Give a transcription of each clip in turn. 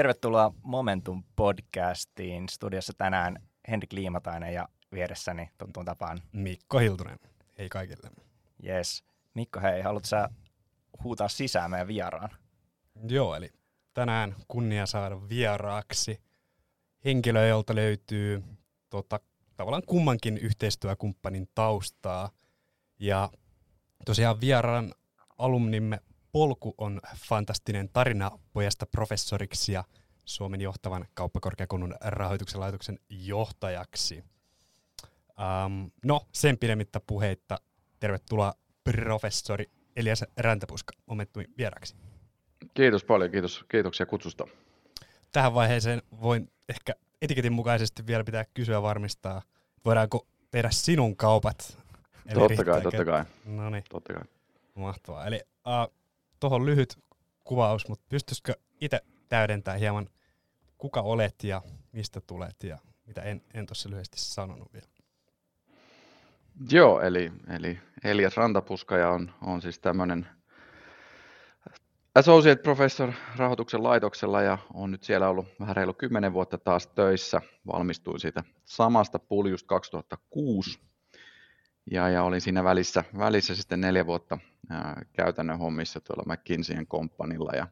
Tervetuloa Momentum podcastiin. Studiossa tänään Henrik Liimatainen ja vieressäni tuttuun tapaan Mikko Hiltunen. Hei kaikille. Yes. Mikko, hei, haluatko sä huutaa sisään meidän vieraan? Joo, eli tänään kunnia saada vieraaksi henkilö, jolta löytyy tota, tavallaan kummankin yhteistyökumppanin taustaa. Ja tosiaan vieraan alumnimme polku on fantastinen tarina pojasta professoriksi ja Suomen johtavan kauppakorkeakoulun rahoituksen laitoksen johtajaksi. Um, no, sen pidemmittä puheitta. Tervetuloa professori Elias Räntäpuska momentuin vieraksi. Kiitos paljon, kiitos, kiitoksia kutsusta. Tähän vaiheeseen voin ehkä etiketin mukaisesti vielä pitää kysyä varmistaa, voidaanko tehdä sinun kaupat? Eli totta kai, totta kai. No niin. Totta kai. Mahtavaa. Eli uh, tuohon lyhyt kuvaus, mutta pystyisikö itse täydentää hieman, kuka olet ja mistä tulet ja mitä en, en tuossa lyhyesti sanonut vielä. Joo, eli, eli Elias Rantapuskaja on, on siis tämmöinen associate professor rahoituksen laitoksella ja on nyt siellä ollut vähän reilu 10 vuotta taas töissä. Valmistuin siitä samasta puljust 2006 ja, ja olin siinä välissä, välissä sitten neljä vuotta ää, käytännön hommissa tuolla McKinseyn komppanilla. Ja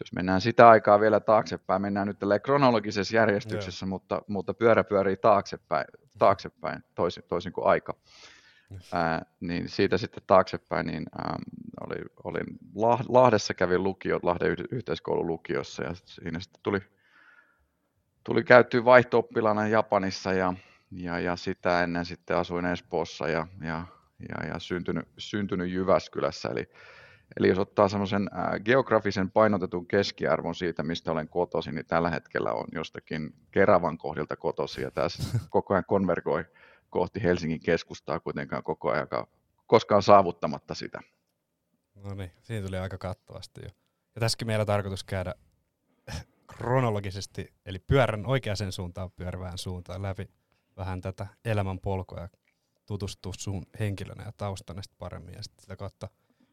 jos mennään sitä aikaa vielä taaksepäin, mennään nyt tällä kronologisessa järjestyksessä, mutta, mutta pyörä pyörii taaksepäin, taaksepäin toisin, toisin kuin aika. Ää, niin siitä sitten taaksepäin, niin ää, oli, olin Lahdessa kävin lukio, Lahden yhteiskoulun lukiossa ja siinä sitten tuli, tuli käyttyä vaihto Japanissa ja, ja, ja, sitä ennen sitten asuin Espoossa ja, ja, ja, ja syntynyt, syntynyt Jyväskylässä, eli Eli jos ottaa semmoisen geografisen painotetun keskiarvon siitä, mistä olen kotoisin, niin tällä hetkellä on jostakin Keravan kohdilta kotoisin ja tässä koko ajan konvergoi kohti Helsingin keskustaa kuitenkaan koko ajan koskaan saavuttamatta sitä. No niin, siinä tuli aika kattavasti jo. Ja tässäkin meillä on tarkoitus käydä kronologisesti, eli pyörän oikeaan suuntaan pyörivään suuntaan läpi vähän tätä elämän polkua ja tutustua sun henkilönä ja taustana paremmin ja sitten sitä kautta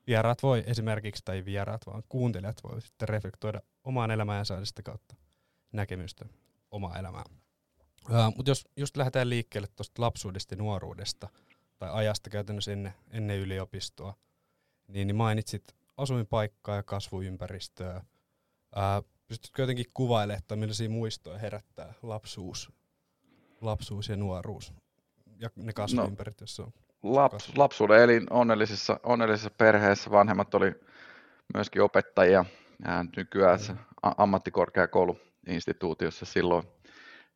vieraat voi esimerkiksi, tai vieraat vaan kuuntelijat voi sitten reflektoida omaan elämään ja saada sitä kautta näkemystä omaa elämää. Mutta jos just lähdetään liikkeelle tuosta lapsuudesta ja nuoruudesta, tai ajasta käytännössä ennen, ennen yliopistoa, niin, niin mainitsit asuinpaikkaa ja kasvuympäristöä. Uh, pystytkö jotenkin kuvailemaan, että millaisia muistoja herättää lapsuus, lapsuus ja nuoruus ja ne kasvuympäristöt, no. jossa on Laps, lapsuuden elin onnellisessa, onnellisessa perheessä. Vanhemmat oli myöskin opettajia. Ja nykyään mm. ammattikorkeakouluinstituutiossa silloin,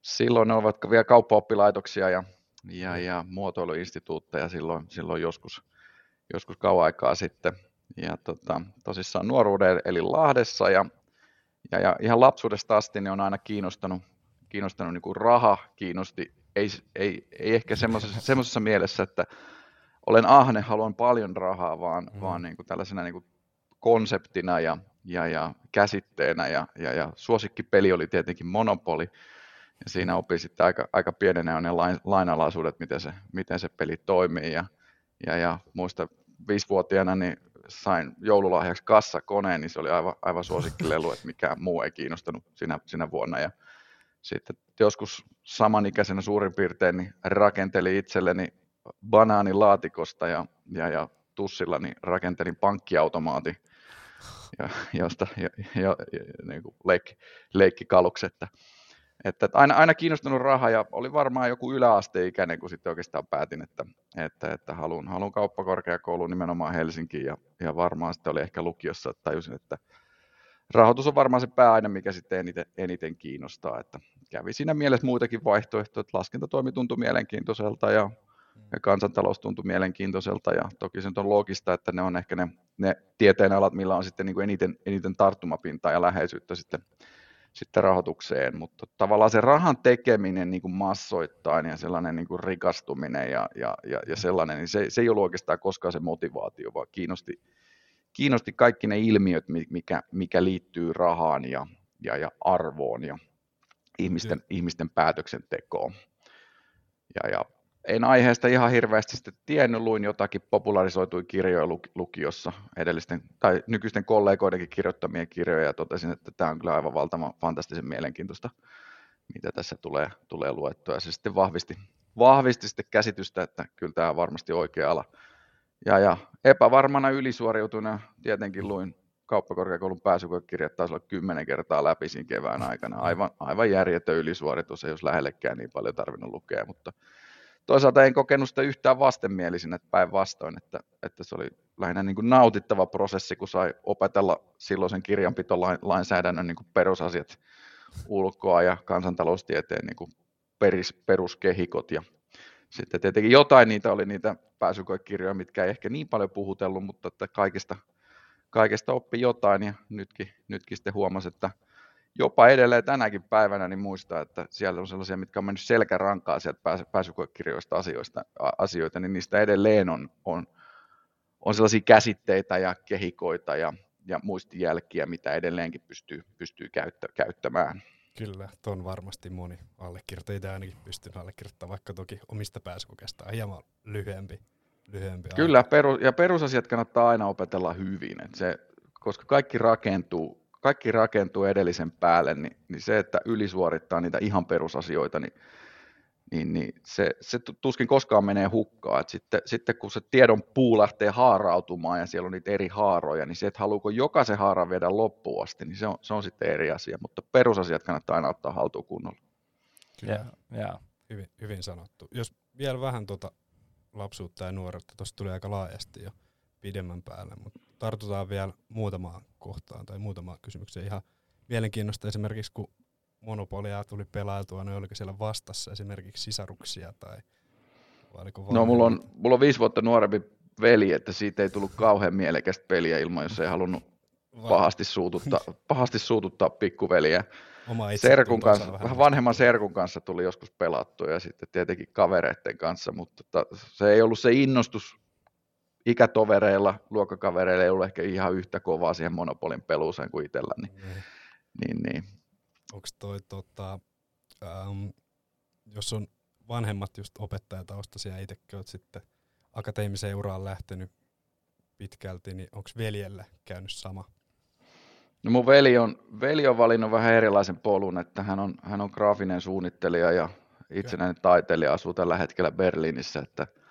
silloin ne ovat vielä kauppaoppilaitoksia ja, ja, mm. ja muotoiluinstituutteja silloin, silloin joskus, joskus kauan aikaa sitten. Ja tota, tosissaan nuoruuden eli Lahdessa ja, ja, ja ihan lapsuudesta asti niin on aina kiinnostanut, kiinnostanut niin kuin raha, kiinnosti ei, ei, ei ehkä semmoisessa mielessä, että olen ahne, haluan paljon rahaa, vaan, mm. vaan niin kuin tällaisena niin kuin konseptina ja, ja, ja käsitteenä. Ja, ja, ja suosikkipeli oli tietenkin Monopoli. Ja siinä opin sitten aika, aika pienenä ne lain, lainalaisuudet, miten se, miten se peli toimii. Ja, ja, ja muista viisivuotiaana niin sain joululahjaksi kassakoneen, niin se oli aivan, aivan suosikkilelu, että mikään muu ei kiinnostanut sinä, sinä vuonna. Ja sitten joskus samanikäisenä suurin piirtein niin rakentelin itselleni banaanilaatikosta ja, ja, ja tussilla niin rakentelin pankkiautomaatin, ja, josta ja, ja, ja, niin kuin leik, leikkikaluksi, että, että aina, aina kiinnostunut raha ja oli varmaan joku yläasteikäinen, kun sitten oikeastaan päätin, että, että, että haluan, haluan kauppakorkeakouluun nimenomaan Helsinkiin ja, ja varmaan sitten oli ehkä lukiossa, että tajusin, että rahoitus on varmaan se pääaine, mikä sitten eniten, eniten kiinnostaa, että kävi siinä mielessä muitakin vaihtoehtoja, että laskentatoimi tuntui mielenkiintoiselta ja ja kansantalous tuntui mielenkiintoiselta ja toki se on loogista, että ne on ehkä ne, ne tieteenalat, millä on sitten niin kuin eniten, eniten tarttumapintaa ja läheisyyttä sitten, sitten rahoitukseen, mutta tavallaan se rahan tekeminen niin kuin massoittain ja sellainen niin kuin rikastuminen ja, ja, ja, ja sellainen, niin se, se ei ollut oikeastaan koskaan se motivaatio, vaan kiinnosti, kiinnosti kaikki ne ilmiöt, mikä, mikä liittyy rahaan ja, ja, ja arvoon ja ihmisten, ihmisten päätöksentekoon. Ja, ja en aiheesta ihan hirveästi sitten tiennyt, luin jotakin popularisoitui kirjoja lukiossa edellisten, tai nykyisten kollegoidenkin kirjoittamia kirjoja, ja totesin, että tämä on kyllä aivan valtavan fantastisen mielenkiintoista, mitä tässä tulee, tulee luettua, ja se sitten vahvisti, vahvisti sitten käsitystä, että kyllä tämä on varmasti oikea ala. Ja, ja epävarmana ylisuoriutuna tietenkin luin kauppakorkeakoulun pääsykoekirjat taisi olla kymmenen kertaa läpi siinä kevään aikana. Aivan, aivan järjetön ylisuoritus, ei jos lähellekään niin paljon tarvinnut lukea, mutta toisaalta en kokenut sitä yhtään vastenmielisin, että päinvastoin, että, että se oli lähinnä niin kuin nautittava prosessi, kun sai opetella silloisen kirjanpitolainsäädännön niin kuin perusasiat ulkoa ja kansantaloustieteen niin kuin peris, peruskehikot ja sitten tietenkin jotain niitä oli niitä pääsykoekirjoja, mitkä ei ehkä niin paljon puhutellut, mutta että kaikista, kaikesta oppi jotain ja nytkin, nytkin sitten huomasi, että jopa edelleen tänäkin päivänä niin muistaa, että siellä on sellaisia, mitkä on mennyt selkärankaa sieltä pääsy, pääsykoekirjoista asioista, asioita, niin niistä edelleen on, on, on sellaisia käsitteitä ja kehikoita ja, ja muistijälkiä, mitä edelleenkin pystyy, pystyy käyttä, käyttämään. Kyllä, ton varmasti moni allekirjoittaja ainakin pystyy allekirjoittamaan, vaikka toki omista pääsykokeista on hieman lyhyempi. lyhyempi Kyllä, peru, ja perusasiat kannattaa aina opetella hyvin, että se, koska kaikki rakentuu kaikki rakentuu edellisen päälle, niin, niin se, että ylisuorittaa niitä ihan perusasioita, niin, niin, niin se, se tuskin koskaan menee hukkaan. Sitten, sitten kun se tiedon puu lähtee haarautumaan ja siellä on niitä eri haaroja, niin se, että haluuko jokaisen haaran viedä loppuun asti, niin se on, se on sitten eri asia. Mutta perusasiat kannattaa aina ottaa haltuun kunnolla. Kyllä, yeah, yeah. Hyvin, hyvin sanottu. Jos vielä vähän tuota lapsuutta ja nuoruutta, tuossa tuli aika laajasti jo pidemmän päälle, mutta tartutaan vielä muutamaan kohtaan tai muutamaan kysymykseen. Ihan mielenkiinnosta esimerkiksi, kun Monopolia tuli pelailtua, niin oliko siellä vastassa esimerkiksi sisaruksia tai oliko No mulla on, mulla on viisi vuotta nuorempi veli, että siitä ei tullut kauhean mielekästä peliä ilman, jos ei halunnut pahasti suututtaa, pahasti suututtaa pikkuveliä. Oma serkun kanssa, vähän vanhemman serkun kanssa tuli joskus pelattu ja sitten tietenkin kavereiden kanssa, mutta se ei ollut se innostus ikätovereilla, luokkakavereilla ei ollut ehkä ihan yhtä kovaa siihen monopolin peluuseen kuin itsellä. Niin, mm. niin, niin. Onko toi, tota, ähm, jos on vanhemmat just opettajataustaisia ja itsekin olet sitten akateemiseen uraan lähtenyt pitkälti, niin onko veljellä käynyt sama? No mun veli on, veli on valinnut vähän erilaisen polun, että hän on, hän on graafinen suunnittelija ja itsenäinen taiteilija, asuu tällä hetkellä Berliinissä, että –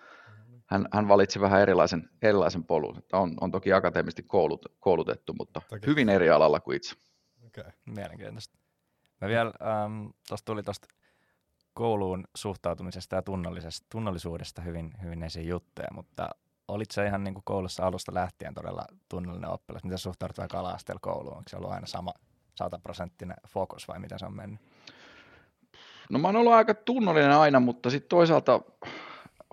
hän, hän valitsi vähän erilaisen, erilaisen polun. Että on, on toki akateemisesti koulut, koulutettu, mutta toki. hyvin eri alalla kuin itse. Okay. Mielenkiintoista. Mä vielä, ähm, tuosta tuli tuosta kouluun suhtautumisesta ja tunnollisuudesta hyvin, hyvin esiin juttuja, mutta olit se ihan niin kuin koulussa alusta lähtien todella tunnollinen oppilas? Miten suhtaudut vaikka ala kouluun? Onko se ollut aina sama sataprosenttinen fokus vai miten se on mennyt? No mä oon ollut aika tunnollinen aina, mutta sitten toisaalta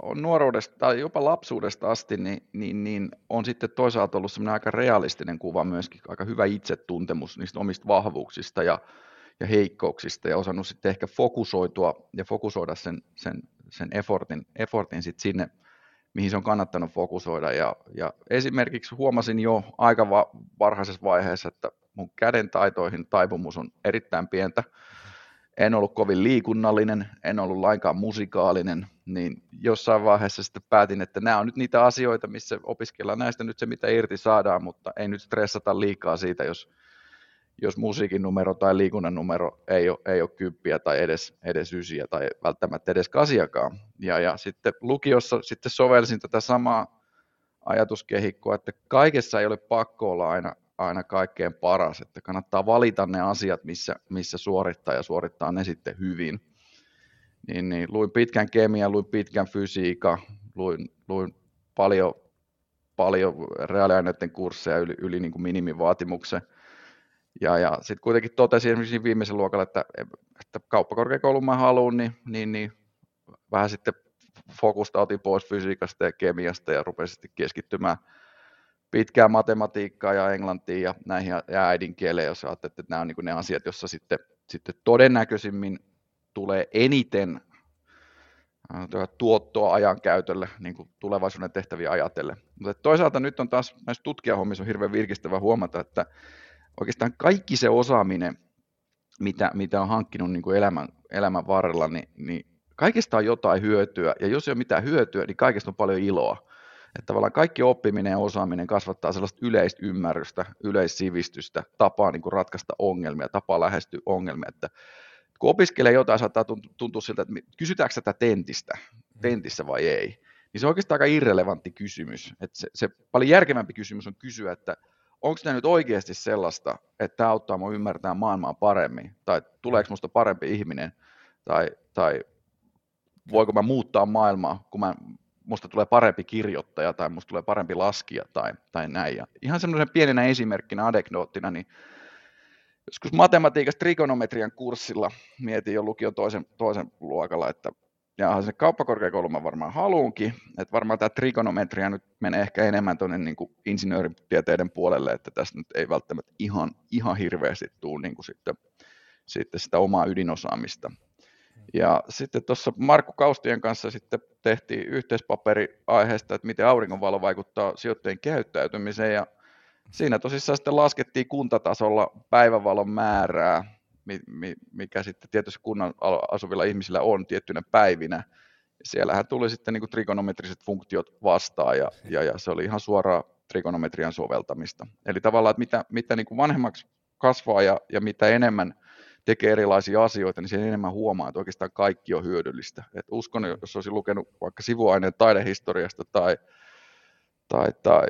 on nuoruudesta tai jopa lapsuudesta asti, niin, niin, niin on sitten toisaalta ollut semmoinen aika realistinen kuva myöskin, aika hyvä itsetuntemus niistä omista vahvuuksista ja, ja heikkouksista ja osannut sitten ehkä fokusoitua ja fokusoida sen, sen, sen effortin, effortin sitten sinne, mihin se on kannattanut fokusoida. Ja, ja esimerkiksi huomasin jo aika va- varhaisessa vaiheessa, että mun käden taitoihin taipumus on erittäin pientä. En ollut kovin liikunnallinen, en ollut lainkaan musikaalinen, niin jossain vaiheessa sitten päätin, että nämä on nyt niitä asioita, missä opiskellaan näistä nyt se, mitä irti saadaan, mutta ei nyt stressata liikaa siitä, jos, jos musiikin numero tai liikunnan numero ei ole, ei ole kymppiä tai edes, edes ysiä tai välttämättä edes kasiakaan. Ja, ja sitten lukiossa sitten sovelsin tätä samaa ajatuskehikkoa, että kaikessa ei ole pakko olla aina, aina kaikkein paras, että kannattaa valita ne asiat, missä, missä suorittaa ja suorittaa ne sitten hyvin niin, niin luin pitkän kemian, luin pitkän fysiikan, luin, luin paljon, paljon reaaliaineiden kursseja yli, yli niin kuin minimivaatimuksen. Ja, ja sitten kuitenkin totesin esimerkiksi viimeisen luokalla, että, että kauppakorkeakoulun mä haluan, niin, niin, niin vähän sitten fokusta otin pois fysiikasta ja kemiasta ja rupesin sitten keskittymään pitkään matematiikkaa ja englantiin ja näihin ja äidinkieleen, jos ajattelet, että nämä on niin ne asiat, joissa sitten, sitten todennäköisimmin tulee eniten äh, tuottoa ajankäytölle niin tulevaisuuden tehtäviä ajatellen. Mutta toisaalta nyt on taas näissä tutkijahommissa on hirveän virkistävä huomata, että oikeastaan kaikki se osaaminen, mitä, mitä on hankkinut niin kuin elämän, elämän varrella, niin, niin kaikista on jotain hyötyä, ja jos ei ole mitään hyötyä, niin kaikista on paljon iloa. Että tavallaan kaikki oppiminen ja osaaminen kasvattaa sellaista yleistä ymmärrystä, yleissivistystä, tapaa niin kuin ratkaista ongelmia, tapaa lähestyä ongelmia. Että kun opiskelee jotain, saattaa tuntua siltä, että kysytäänkö tätä tentistä, mm. tentissä vai ei. Niin se on oikeastaan aika irrelevantti kysymys. Että se, se paljon järkevämpi kysymys on kysyä, että onko tämä nyt oikeasti sellaista, että tämä auttaa minua ymmärtämään maailmaa paremmin, tai tuleeko minusta parempi ihminen, tai, tai voiko mä muuttaa maailmaa, kun mä, musta tulee parempi kirjoittaja, tai musta tulee parempi laskija, tai, tai näin. Ja ihan semmoisen pienenä esimerkkinä, anekdoottina, niin joskus matematiikasta trigonometrian kurssilla mietin jo lukion toisen, toisen luokalla, että ja se kauppakorkeakoulu mä varmaan haluunkin, että varmaan tämä trigonometria nyt menee ehkä enemmän tuonne niin insinööritieteiden puolelle, että tässä nyt ei välttämättä ihan, ihan hirveästi tule niin kuin sitten, sitten sitä omaa ydinosaamista. Ja sitten tuossa Markku Kaustien kanssa sitten tehtiin yhteispaperi aiheesta, että miten auringonvalo vaikuttaa sijoittajien käyttäytymiseen, ja siinä tosissaan sitten laskettiin kuntatasolla päivävalon määrää, mikä sitten tietysti kunnan asuvilla ihmisillä on tiettynä päivinä. Siellähän tuli sitten niin kuin trigonometriset funktiot vastaan ja, ja, ja se oli ihan suoraa trigonometrian soveltamista. Eli tavallaan, että mitä, mitä niin kuin vanhemmaksi kasvaa ja, ja mitä enemmän tekee erilaisia asioita, niin sen enemmän huomaa, että oikeastaan kaikki on hyödyllistä. Et uskon, jos olisin lukenut vaikka sivuaineen taidehistoriasta tai, tai, tai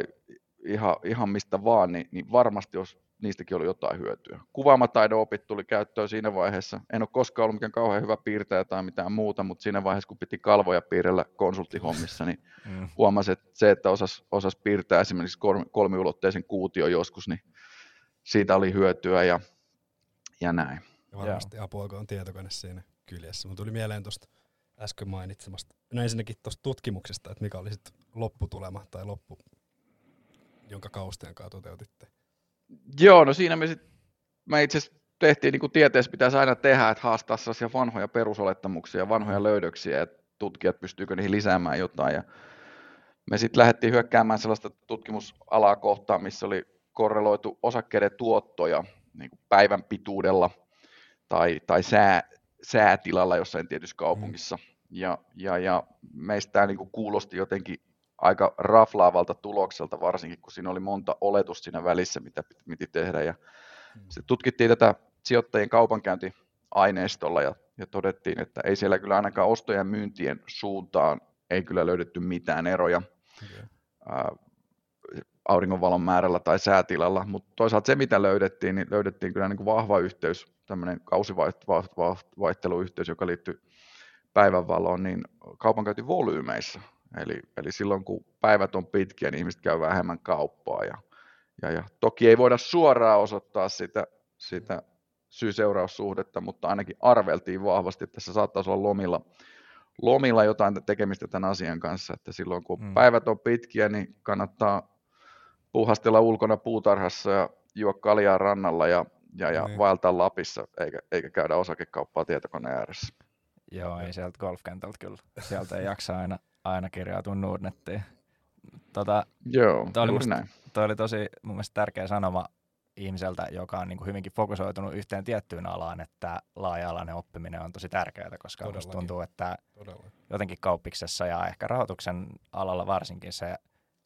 ihan, ihan mistä vaan, niin, niin varmasti olisi niistäkin oli jotain hyötyä. Kuvaamataidon opit tuli käyttöön siinä vaiheessa. En ole koskaan ollut mikään kauhean hyvä piirtäjä tai mitään muuta, mutta siinä vaiheessa, kun piti kalvoja piirrellä konsulttihommissa, niin mm. huomasin, että se, että osas, osas piirtää esimerkiksi kolmiulotteisen kuution joskus, niin siitä oli hyötyä ja, ja näin. Ja varmasti apua, kun on tietokone siinä kyljessä. Mutta tuli mieleen tuosta äsken mainitsemasta, no ensinnäkin tuosta tutkimuksesta, että mikä oli sitten lopputulema tai loppu, jonka kausteen kanssa toteutitte. Joo, no siinä me sitten, me itse asiassa tehtiin niin kuin tieteessä pitäisi aina tehdä, että haastaa sellaisia vanhoja perusolettamuksia, vanhoja löydöksiä, että tutkijat pystyykö niihin lisäämään jotain. Ja me sitten lähdettiin hyökkäämään sellaista tutkimusalaa kohtaan, missä oli korreloitu osakkeiden tuottoja niin kuin päivän pituudella tai, tai sää, säätilalla jossain tietyssä kaupungissa. Ja, ja, ja meistä tämä niin kuulosti jotenkin aika raflaavalta tulokselta, varsinkin kun siinä oli monta oletusta siinä välissä, mitä piti tehdä. Ja mm. sitten tutkittiin tätä sijoittajien kaupankäyntiaineistolla ja, ja todettiin, että ei siellä kyllä ainakaan ostojen ja myyntien suuntaan ei kyllä löydetty mitään eroja okay. ää, auringonvalon määrällä tai säätilalla, mutta toisaalta se, mitä löydettiin, niin löydettiin kyllä niin kuin vahva yhteys, tämmöinen kausivaihteluyhteys, joka liittyy päivänvaloon, niin kaupankäyntivolyymeissa. Eli, eli silloin kun päivät on pitkiä, niin ihmiset käy vähemmän kauppaa. Ja, ja, ja toki ei voida suoraan osoittaa sitä, sitä syy-seuraussuhdetta, mutta ainakin arveltiin vahvasti, että tässä saattaisi olla lomilla, lomilla jotain tekemistä tämän asian kanssa, että silloin kun mm. päivät on pitkiä, niin kannattaa puhastella ulkona puutarhassa ja juo kaljaa rannalla ja, ja, ja niin. vaeltaa Lapissa, eikä, eikä käydä osakekauppaa tietokoneen ääressä. Joo, ei sieltä golfkentältä kyllä. Sieltä ei jaksa aina aina kirjautua Nordnettiin. Tota, Joo, toi oli, musta, toi oli tosi mun mielestä tärkeä sanoma ihmiseltä, joka on niin kuin hyvinkin fokusoitunut yhteen tiettyyn alaan, että laaja-alainen oppiminen on tosi tärkeää, koska Todellakin. musta tuntuu, että Todellakin. jotenkin kauppiksessa ja ehkä rahoituksen alalla varsinkin se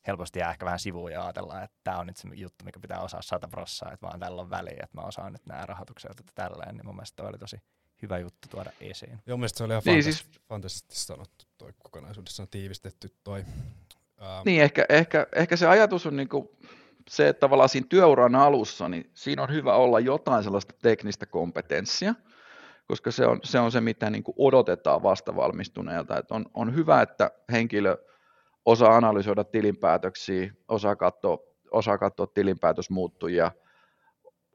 helposti jää ehkä vähän sivuun ja ajatellaan, että tämä on nyt se juttu, mikä pitää osaa sata prossaa, että vaan tällä on väliä, että mä osaan nyt nämä rahoitukset että tälleen, niin mun mielestä toi oli tosi hyvä juttu tuoda esiin. Joo, mielestäni se oli ihan niin, siis... fantastisesti sanottu toi kokonaisuudessaan tiivistetty toi. Ähm. Niin, ehkä, ehkä, ehkä se ajatus on niinku se, että tavallaan siinä työuran alussa, niin siinä on hyvä olla jotain sellaista teknistä kompetenssia, koska se on se, on se mitä niin kuin odotetaan vastavalmistuneelta. Et on, on hyvä, että henkilö osaa analysoida tilinpäätöksiä, osaa katsoa, osaa katsoa tilinpäätösmuuttujia,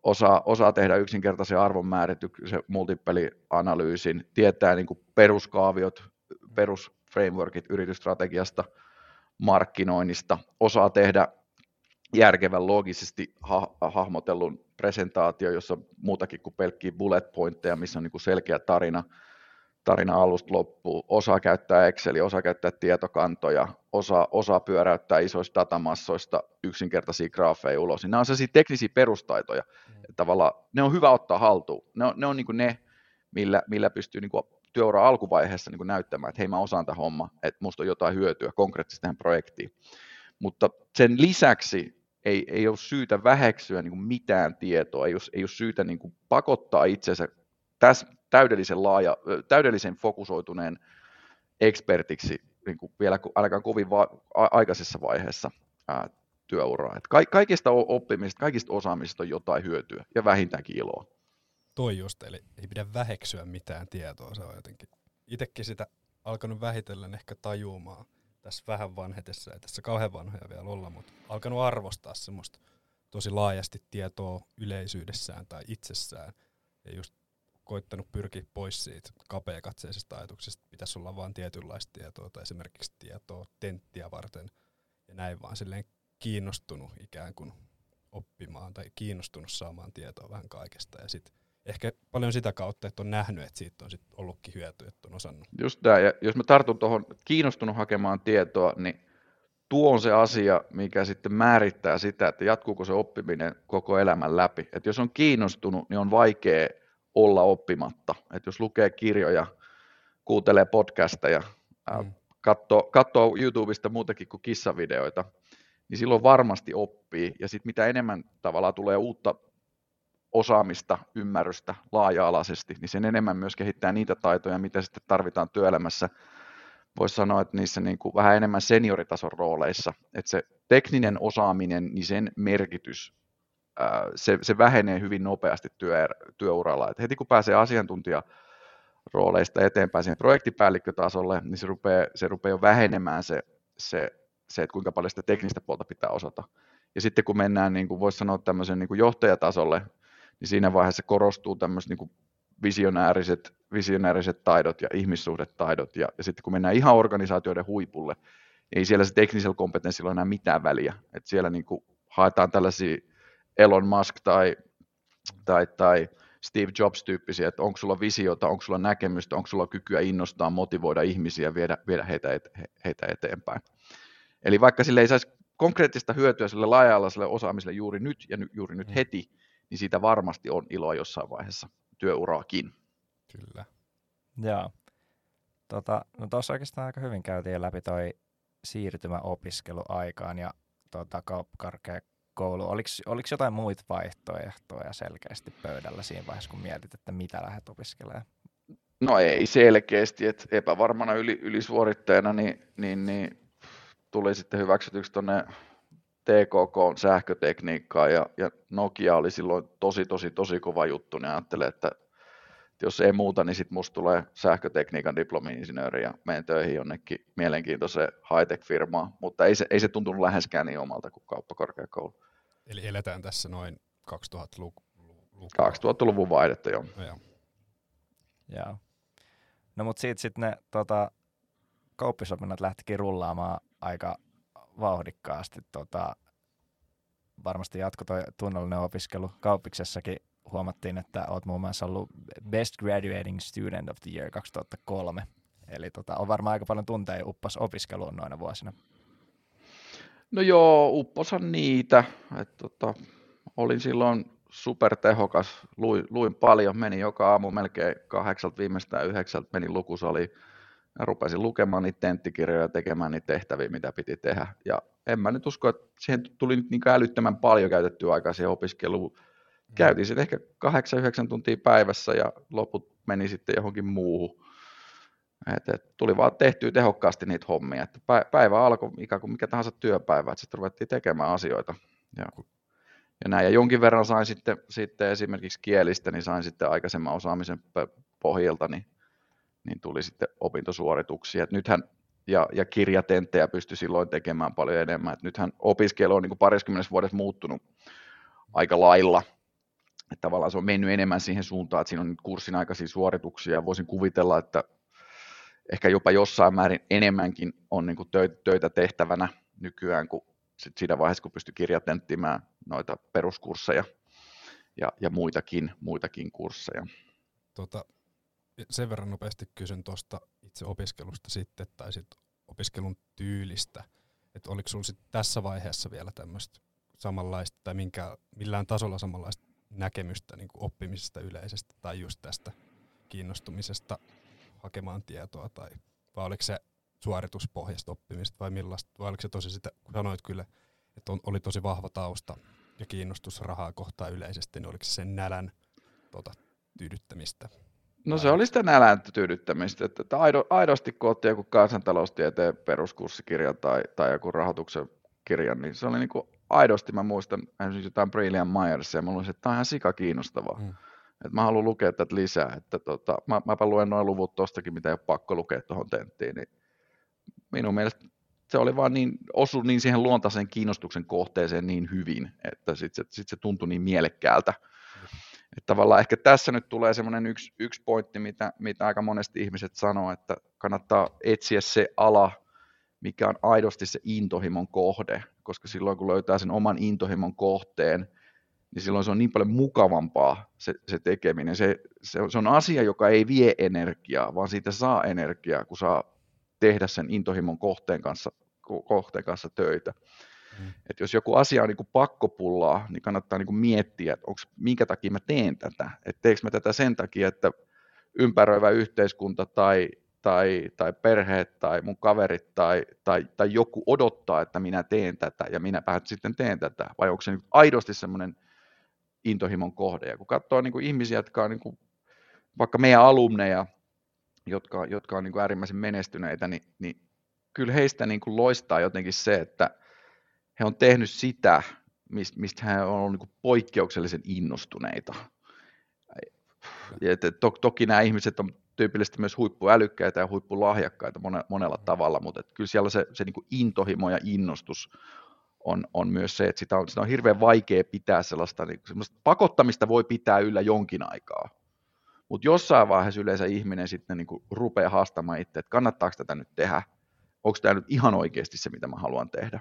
osaa, osaa tehdä yksinkertaisen arvonmäärityksen multipelianalyysin, tietää niin kuin peruskaaviot, perusframeworkit yritysstrategiasta, markkinoinnista, osaa tehdä järkevän logisesti ha- hahmotellun presentaatio, jossa on muutakin kuin pelkkiä bullet pointteja, missä on niin kuin selkeä tarina, tarina alusta loppuun, osaa käyttää Exceli, osaa käyttää tietokantoja, osaa, osaa pyöräyttää isoista datamassoista yksinkertaisia graafeja ulos. Nämä on sellaisia teknisiä perustaitoja, mm. että tavallaan ne on hyvä ottaa haltuun. Ne on, ne, on niin kuin ne millä, millä pystyy niin työura alkuvaiheessa niin kuin näyttämään, että hei mä osaan tämä homma, että musta on jotain hyötyä konkreettisesti tähän projektiin. Mutta sen lisäksi ei, ei ole syytä väheksyä niin kuin mitään tietoa, ei ole, ei ole syytä niin kuin pakottaa itsensä täs, täydellisen, laaja, täydellisen fokusoituneen ekspertiksi niin kuin vielä ainakaan kovin va- aikaisessa vaiheessa ää, työuraa. Et ka- kaikista oppimisesta, kaikista osaamisista on jotain hyötyä ja vähintäänkin iloa. Toi just, eli ei pidä väheksyä mitään tietoa, se on jotenkin itsekin sitä alkanut vähitellen ehkä tajumaan tässä vähän vanhetessa, ei tässä kauhean vanhoja vielä olla, mutta alkanut arvostaa semmoista tosi laajasti tietoa yleisyydessään tai itsessään ja just koittanut pyrkiä pois siitä kapeakatseisesta ajatuksesta, että pitäisi olla vain tietynlaista tietoa tai esimerkiksi tietoa tenttiä varten ja näin vaan silleen kiinnostunut ikään kuin oppimaan tai kiinnostunut saamaan tietoa vähän kaikesta ja sitten ehkä paljon sitä kautta, että on nähnyt, että siitä on sit ollutkin hyötyä, että on osannut. Just tämä, ja jos mä tartun tuohon kiinnostunut hakemaan tietoa, niin tuo on se asia, mikä sitten määrittää sitä, että jatkuuko se oppiminen koko elämän läpi. Et jos on kiinnostunut, niin on vaikea olla oppimatta. Et jos lukee kirjoja, kuuntelee podcasteja, mm. katsoo, katsoo YouTubesta muutakin kuin kissavideoita, niin silloin varmasti oppii. Ja sitten mitä enemmän tavallaan tulee uutta osaamista, ymmärrystä laaja-alaisesti, niin sen enemmän myös kehittää niitä taitoja, mitä sitten tarvitaan työelämässä. Voisi sanoa, että niissä niin kuin vähän enemmän senioritason rooleissa, että se tekninen osaaminen, niin sen merkitys, se, se vähenee hyvin nopeasti työ, työuralla. Et heti kun pääsee asiantuntija rooleista eteenpäin siihen projektipäällikkötasolle, niin se rupeaa, se rupeaa jo vähenemään se, se, se, että kuinka paljon sitä teknistä puolta pitää osata. Ja sitten kun mennään, niin kuin voisi sanoa tämmöisen niin kuin johtajatasolle, niin siinä vaiheessa korostuu tämmöiset niin visionääriset, visionääriset taidot ja ihmissuhdetaidot, ja, ja sitten kun mennään ihan organisaatioiden huipulle, niin ei siellä se teknisellä kompetenssilla ole enää mitään väliä, että siellä niin kuin haetaan tällaisia Elon Musk tai, tai, tai Steve Jobs-tyyppisiä, että onko sulla visiota, onko sulla näkemystä, onko sulla kykyä innostaa, motivoida ihmisiä, viedä, viedä heitä, et, heitä eteenpäin. Eli vaikka sille ei saisi konkreettista hyötyä sille laaja-alaiselle osaamiselle juuri nyt ja juuri nyt mm. heti, niin siitä varmasti on iloa jossain vaiheessa työuraakin. Kyllä. Joo. Tota, no tuossa oikeastaan aika hyvin käytiin läpi toi siirtymä opiskeluaikaan ja tota, korkeakoulu. Oliko, oliko jotain muita vaihtoehtoja selkeästi pöydällä siinä vaiheessa, kun mietit, että mitä lähdet opiskelemaan? No ei selkeästi, että epävarmana yli, ylisuoritteena niin, niin, niin tuli sitten hyväksytyksi tuonne TKK on sähkötekniikkaa ja, ja Nokia oli silloin tosi, tosi, tosi kova juttu, niin ajattelin, että jos ei muuta, niin sitten musta tulee sähkötekniikan diplomi-insinööri ja menen töihin jonnekin mielenkiintoiseen high-tech-firmaan, mutta ei se, ei se tuntunut läheskään niin omalta kuin kauppakorkeakoulu. Eli eletään tässä noin 2000-luvun 2000-luvun vaihdetta, joo. No, joo. joo. No mutta siitä sitten ne tota, kauppisopinnat lähtikin rullaamaan aika vauhdikkaasti. Tota, varmasti jatko toi tunnollinen opiskelu. Kauppiksessakin huomattiin, että olet muun muassa ollut Best Graduating Student of the Year 2003. Eli tota, on varmaan aika paljon tunteja uppas opiskeluun noina vuosina. No joo, upposan niitä. Et, tota, olin silloin supertehokas, luin, luin paljon, meni joka aamu melkein kahdeksalta viimeistään yhdeksältä, menin lukusaliin ja rupesin lukemaan niitä tenttikirjoja ja tekemään niitä tehtäviä, mitä piti tehdä. Ja en mä nyt usko, että siihen tuli nyt niin älyttömän paljon käytettyä aikaa siihen opiskeluun. Mm. Käytiin sitten ehkä 8-9 tuntia päivässä ja loput meni sitten johonkin muuhun. Et, et, tuli vaan tehtyä tehokkaasti niitä hommia. Et päivä alkoi ikään kuin mikä tahansa työpäivä, että sitten ruvettiin tekemään asioita. Ja, ja näin. Ja jonkin verran sain sitten, sitten esimerkiksi kielistä, niin sain sitten aikaisemman osaamisen pohjalta, niin niin tuli sitten opintosuorituksia. Et nythän, ja, ja kirjatenttejä pystyi silloin tekemään paljon enemmän. Et nythän opiskelu on niin pariskymmenessä vuodessa muuttunut aika lailla. Että tavallaan se on mennyt enemmän siihen suuntaan, että siinä on nyt kurssin aikaisia suorituksia ja voisin kuvitella, että ehkä jopa jossain määrin enemmänkin on niin kuin töitä tehtävänä nykyään kuin sit siinä vaiheessa, kun pystyy kirjatenttimään noita peruskursseja ja, ja muitakin, muitakin kursseja. Tota, sen verran nopeasti kysyn tuosta itse opiskelusta sitten, tai sitten opiskelun tyylistä, että oliko sinulla sit tässä vaiheessa vielä tämmöistä samanlaista, tai minkä, millään tasolla samanlaista näkemystä niin kuin oppimisesta yleisesti, tai just tästä kiinnostumisesta hakemaan tietoa tai vai oliko se suorituspohjasta oppimista vai millaista, vai oliko se tosi sitä, kun sanoit kyllä, että on, oli tosi vahva tausta ja kiinnostus rahaa kohtaan yleisesti, niin oliko se sen nälän tota, tyydyttämistä? No se oli sitä nälän tyydyttämistä, että, että aido, aidosti kun otti joku kansantaloustieteen peruskurssikirja tai, tai joku rahoituksen kirja, niin se oli niin kuin aidosti, mä muistan esimerkiksi jotain Brilliant Myersia, mä luulen, että tämä on ihan sika kiinnostavaa. Mm. Että mä haluan lukea tätä lisää, että tota, mä, mäpä luen noin luvut tostakin, mitä ei ole pakko lukea tuohon tenttiin, niin minun mielestä se oli vaan niin, osu niin siihen luontaisen kiinnostuksen kohteeseen niin hyvin, että sitten se, sit se tuntui niin mielekkäältä. Että tavallaan ehkä tässä nyt tulee semmoinen yksi, yksi pointti, mitä, mitä aika monesti ihmiset sanoo, että kannattaa etsiä se ala, mikä on aidosti se intohimon kohde, koska silloin kun löytää sen oman intohimon kohteen, niin silloin se on niin paljon mukavampaa se, se tekeminen. Se, se, se on asia, joka ei vie energiaa, vaan siitä saa energiaa, kun saa tehdä sen intohimon kohteen kanssa, kohteen kanssa töitä. Mm. Et jos joku asia on niin kuin pakkopullaa, niin kannattaa niin kuin miettiä, että onko, minkä takia mä teen tätä. Että teekö mä tätä sen takia, että ympäröivä yhteiskunta tai, tai, tai perheet tai mun kaverit tai, tai, tai joku odottaa, että minä teen tätä ja minä sitten teen tätä, vai onko se niin aidosti semmoinen intohimon kohde. Ja kun katsoo niin kuin ihmisiä, jotka on niin kuin, vaikka meidän alumneja, jotka, jotka on niin kuin äärimmäisen menestyneitä, niin, niin kyllä heistä niin kuin loistaa jotenkin se, että he on tehnyt sitä, mistä he on ollut niin kuin poikkeuksellisen innostuneita. Ja to, toki nämä ihmiset on tyypillisesti myös huippuälykkäitä ja huippulahjakkaita monella tavalla, mutta että kyllä siellä se, se niin kuin intohimo ja innostus on, on myös se, että sitä on, sitä on hirveän vaikea pitää sellaista, niin, sellaista pakottamista voi pitää yllä jonkin aikaa. Mutta jossain vaiheessa yleensä ihminen sitten niin kuin rupeaa haastamaan itse, että kannattaako tätä nyt tehdä, onko tämä nyt ihan oikeasti se, mitä mä haluan tehdä.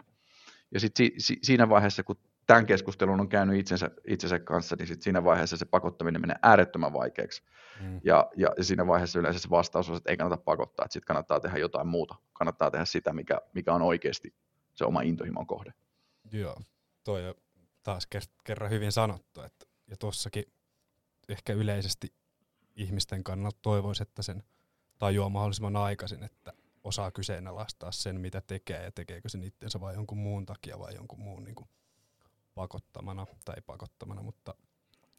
Ja sitten si, si, siinä vaiheessa, kun tämän keskustelun on käynyt itsensä, itsensä kanssa, niin sit siinä vaiheessa se pakottaminen menee äärettömän vaikeaksi. Mm. Ja, ja, ja siinä vaiheessa yleensä se vastaus on, että ei kannata pakottaa, että sitten kannattaa tehdä jotain muuta. Kannattaa tehdä sitä, mikä, mikä on oikeasti se oma intohimon kohde. Joo, toi on taas kerran hyvin sanottu. Että, ja tuossakin ehkä yleisesti ihmisten kannalta toivoisi, että sen tajuaa mahdollisimman aikaisin, että osaa kyseenalaistaa sen, mitä tekee ja tekeekö sen itsensä vai jonkun muun takia vai jonkun muun niin kuin pakottamana tai pakottamana, mutta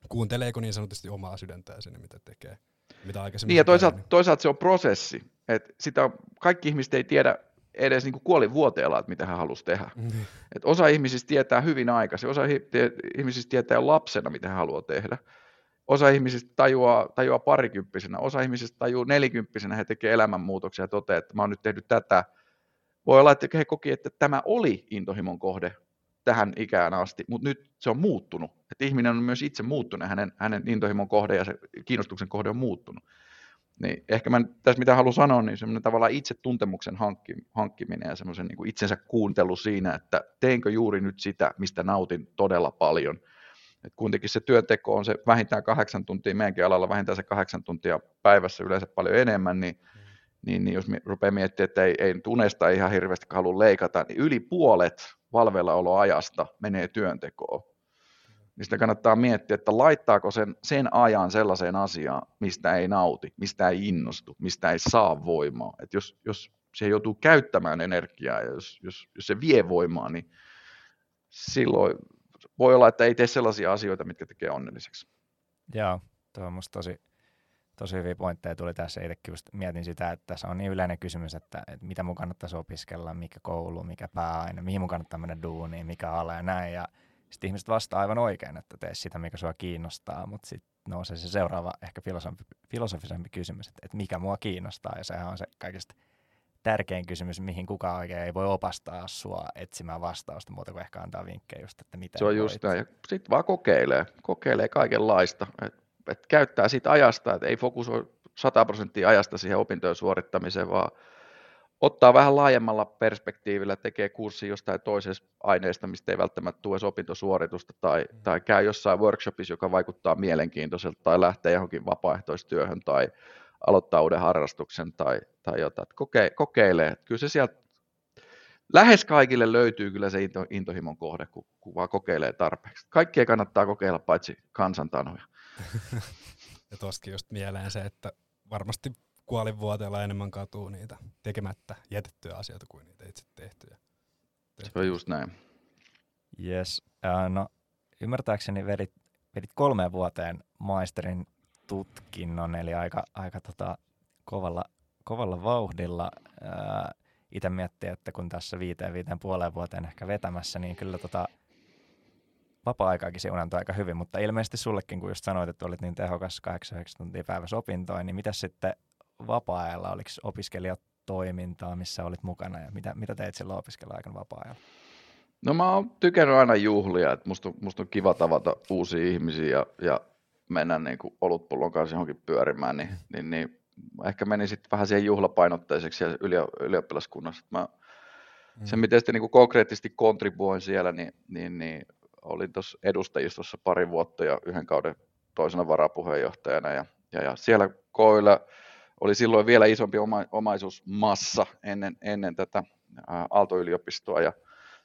kuunteleeko niin sanotusti omaa sydäntään sinne, mitä tekee. Mitä aikaisemmin niin ja toisaalta, toisaalta se on prosessi. että sitä kaikki ihmiset ei tiedä edes niin kuoli vuoteella, että mitä hän halusi tehdä. Mm. Et osa ihmisistä tietää hyvin aikaisin, osa ihmisistä tietää jo lapsena, mitä hän haluaa tehdä. Osa ihmisistä tajuaa, tajuaa parikymppisenä, osa ihmisistä tajuu nelikymppisenä, he tekee elämänmuutoksia ja toteaa, että mä oon nyt tehnyt tätä. Voi olla, että he koki, että tämä oli intohimon kohde tähän ikään asti, mutta nyt se on muuttunut. Että ihminen on myös itse muuttunut, hänen, hänen intohimon kohde ja se kiinnostuksen kohde on muuttunut. Niin ehkä mä tässä mitä haluan sanoa, niin semmoinen tavallaan itse tuntemuksen hankki, hankkiminen ja semmoisen niin itsensä kuuntelu siinä, että teenkö juuri nyt sitä, mistä nautin todella paljon. Et kuitenkin se työnteko on se vähintään kahdeksan tuntia, meidänkin alalla vähintään se kahdeksan tuntia päivässä yleensä paljon enemmän, niin. Niin, niin jos rupeaa miettimään, että ei, ei unesta ihan hirveästi halua leikata, niin yli puolet valveillaoloajasta menee työntekoon niin sitä kannattaa miettiä, että laittaako sen, sen ajan sellaiseen asiaan, mistä ei nauti, mistä ei innostu, mistä ei saa voimaa. että jos, jos se joutuu käyttämään energiaa ja jos, jos, jos se vie voimaa, niin silloin voi olla, että ei tee sellaisia asioita, mitkä tekee onnelliseksi. Joo, tuo on musta tosi, tosi hyviä pointteja tuli tässä. Itsekin just mietin sitä, että tässä on niin yleinen kysymys, että, että mitä mun kannattaisi opiskella, mikä koulu, mikä pääaine, mihin mun kannattaa mennä duuniin, mikä ala ja näin. Ja sitten ihmiset vastaa aivan oikein, että tee sitä, mikä sua kiinnostaa, mutta sitten nousee se seuraava ehkä filosofi, filosofisempi kysymys, että, että mikä mua kiinnostaa, ja sehän on se kaikista tärkein kysymys, mihin kukaan oikein ei voi opastaa sua etsimään vastausta, muuta kuin ehkä antaa vinkkejä just, että miten Se on just näin, sitten vaan kokeilee, kokeilee kaikenlaista, että et käyttää siitä ajasta, että ei fokusoi 100 prosenttia ajasta siihen opintojen suorittamiseen, vaan ottaa vähän laajemmalla perspektiivillä, tekee kurssi jostain toisesta aineesta, mistä ei välttämättä tule opintosuoritusta, tai, mm. tai käy jossain workshopissa, joka vaikuttaa mielenkiintoiselta, tai lähtee johonkin vapaaehtoistyöhön, tai aloittaa uuden harrastuksen, tai, tai jotain. Koke, kokeilee. Kyllä se sieltä lähes kaikille löytyy kyllä se into, intohimon kohde, kun, kun vaan kokeilee tarpeeksi. Kaikkia kannattaa kokeilla, paitsi kansantanoja. ja tuostakin just mieleen se, että varmasti kuolinvuoteella enemmän katuu niitä tekemättä jätettyjä asioita kuin niitä itse tehtyjä. Se on just näin. Yes. Uh, no, ymmärtääkseni vedit, vedit kolmeen vuoteen maisterin tutkinnon, eli aika, aika tota, kovalla, kovalla vauhdilla. Uh, Itse miettii, että kun tässä viiteen, viiteen puoleen vuoteen ehkä vetämässä, niin kyllä tota, vapaa-aikaakin siunantui aika hyvin, mutta ilmeisesti sullekin, kun just sanoit, että olit niin tehokas 8-9 tuntia päivässä opintoin, niin mitä sitten vapaa-ajalla, oliko opiskelijatoimintaa, missä olit mukana ja mitä, mitä teit silloin opiskella-aikana vapaa-ajalla? No mä oon tykännyt aina juhlia, että musta, musta on kiva tavata uusia ihmisiä ja, ja mennä niin kuin olutpullon kanssa johonkin pyörimään, niin, niin, niin ehkä meni sitten vähän siihen juhlapainotteiseksi ja ylioppilaskunnassa. Mä, mm. Se, miten sitten niin kuin konkreettisesti kontribuoin siellä, niin, niin, niin olin tuossa edustajistossa pari vuotta ja yhden kauden toisena varapuheenjohtajana ja, ja, ja siellä koilla oli silloin vielä isompi oma, omaisuusmassa ennen, ennen tätä Aalto-yliopistoa ja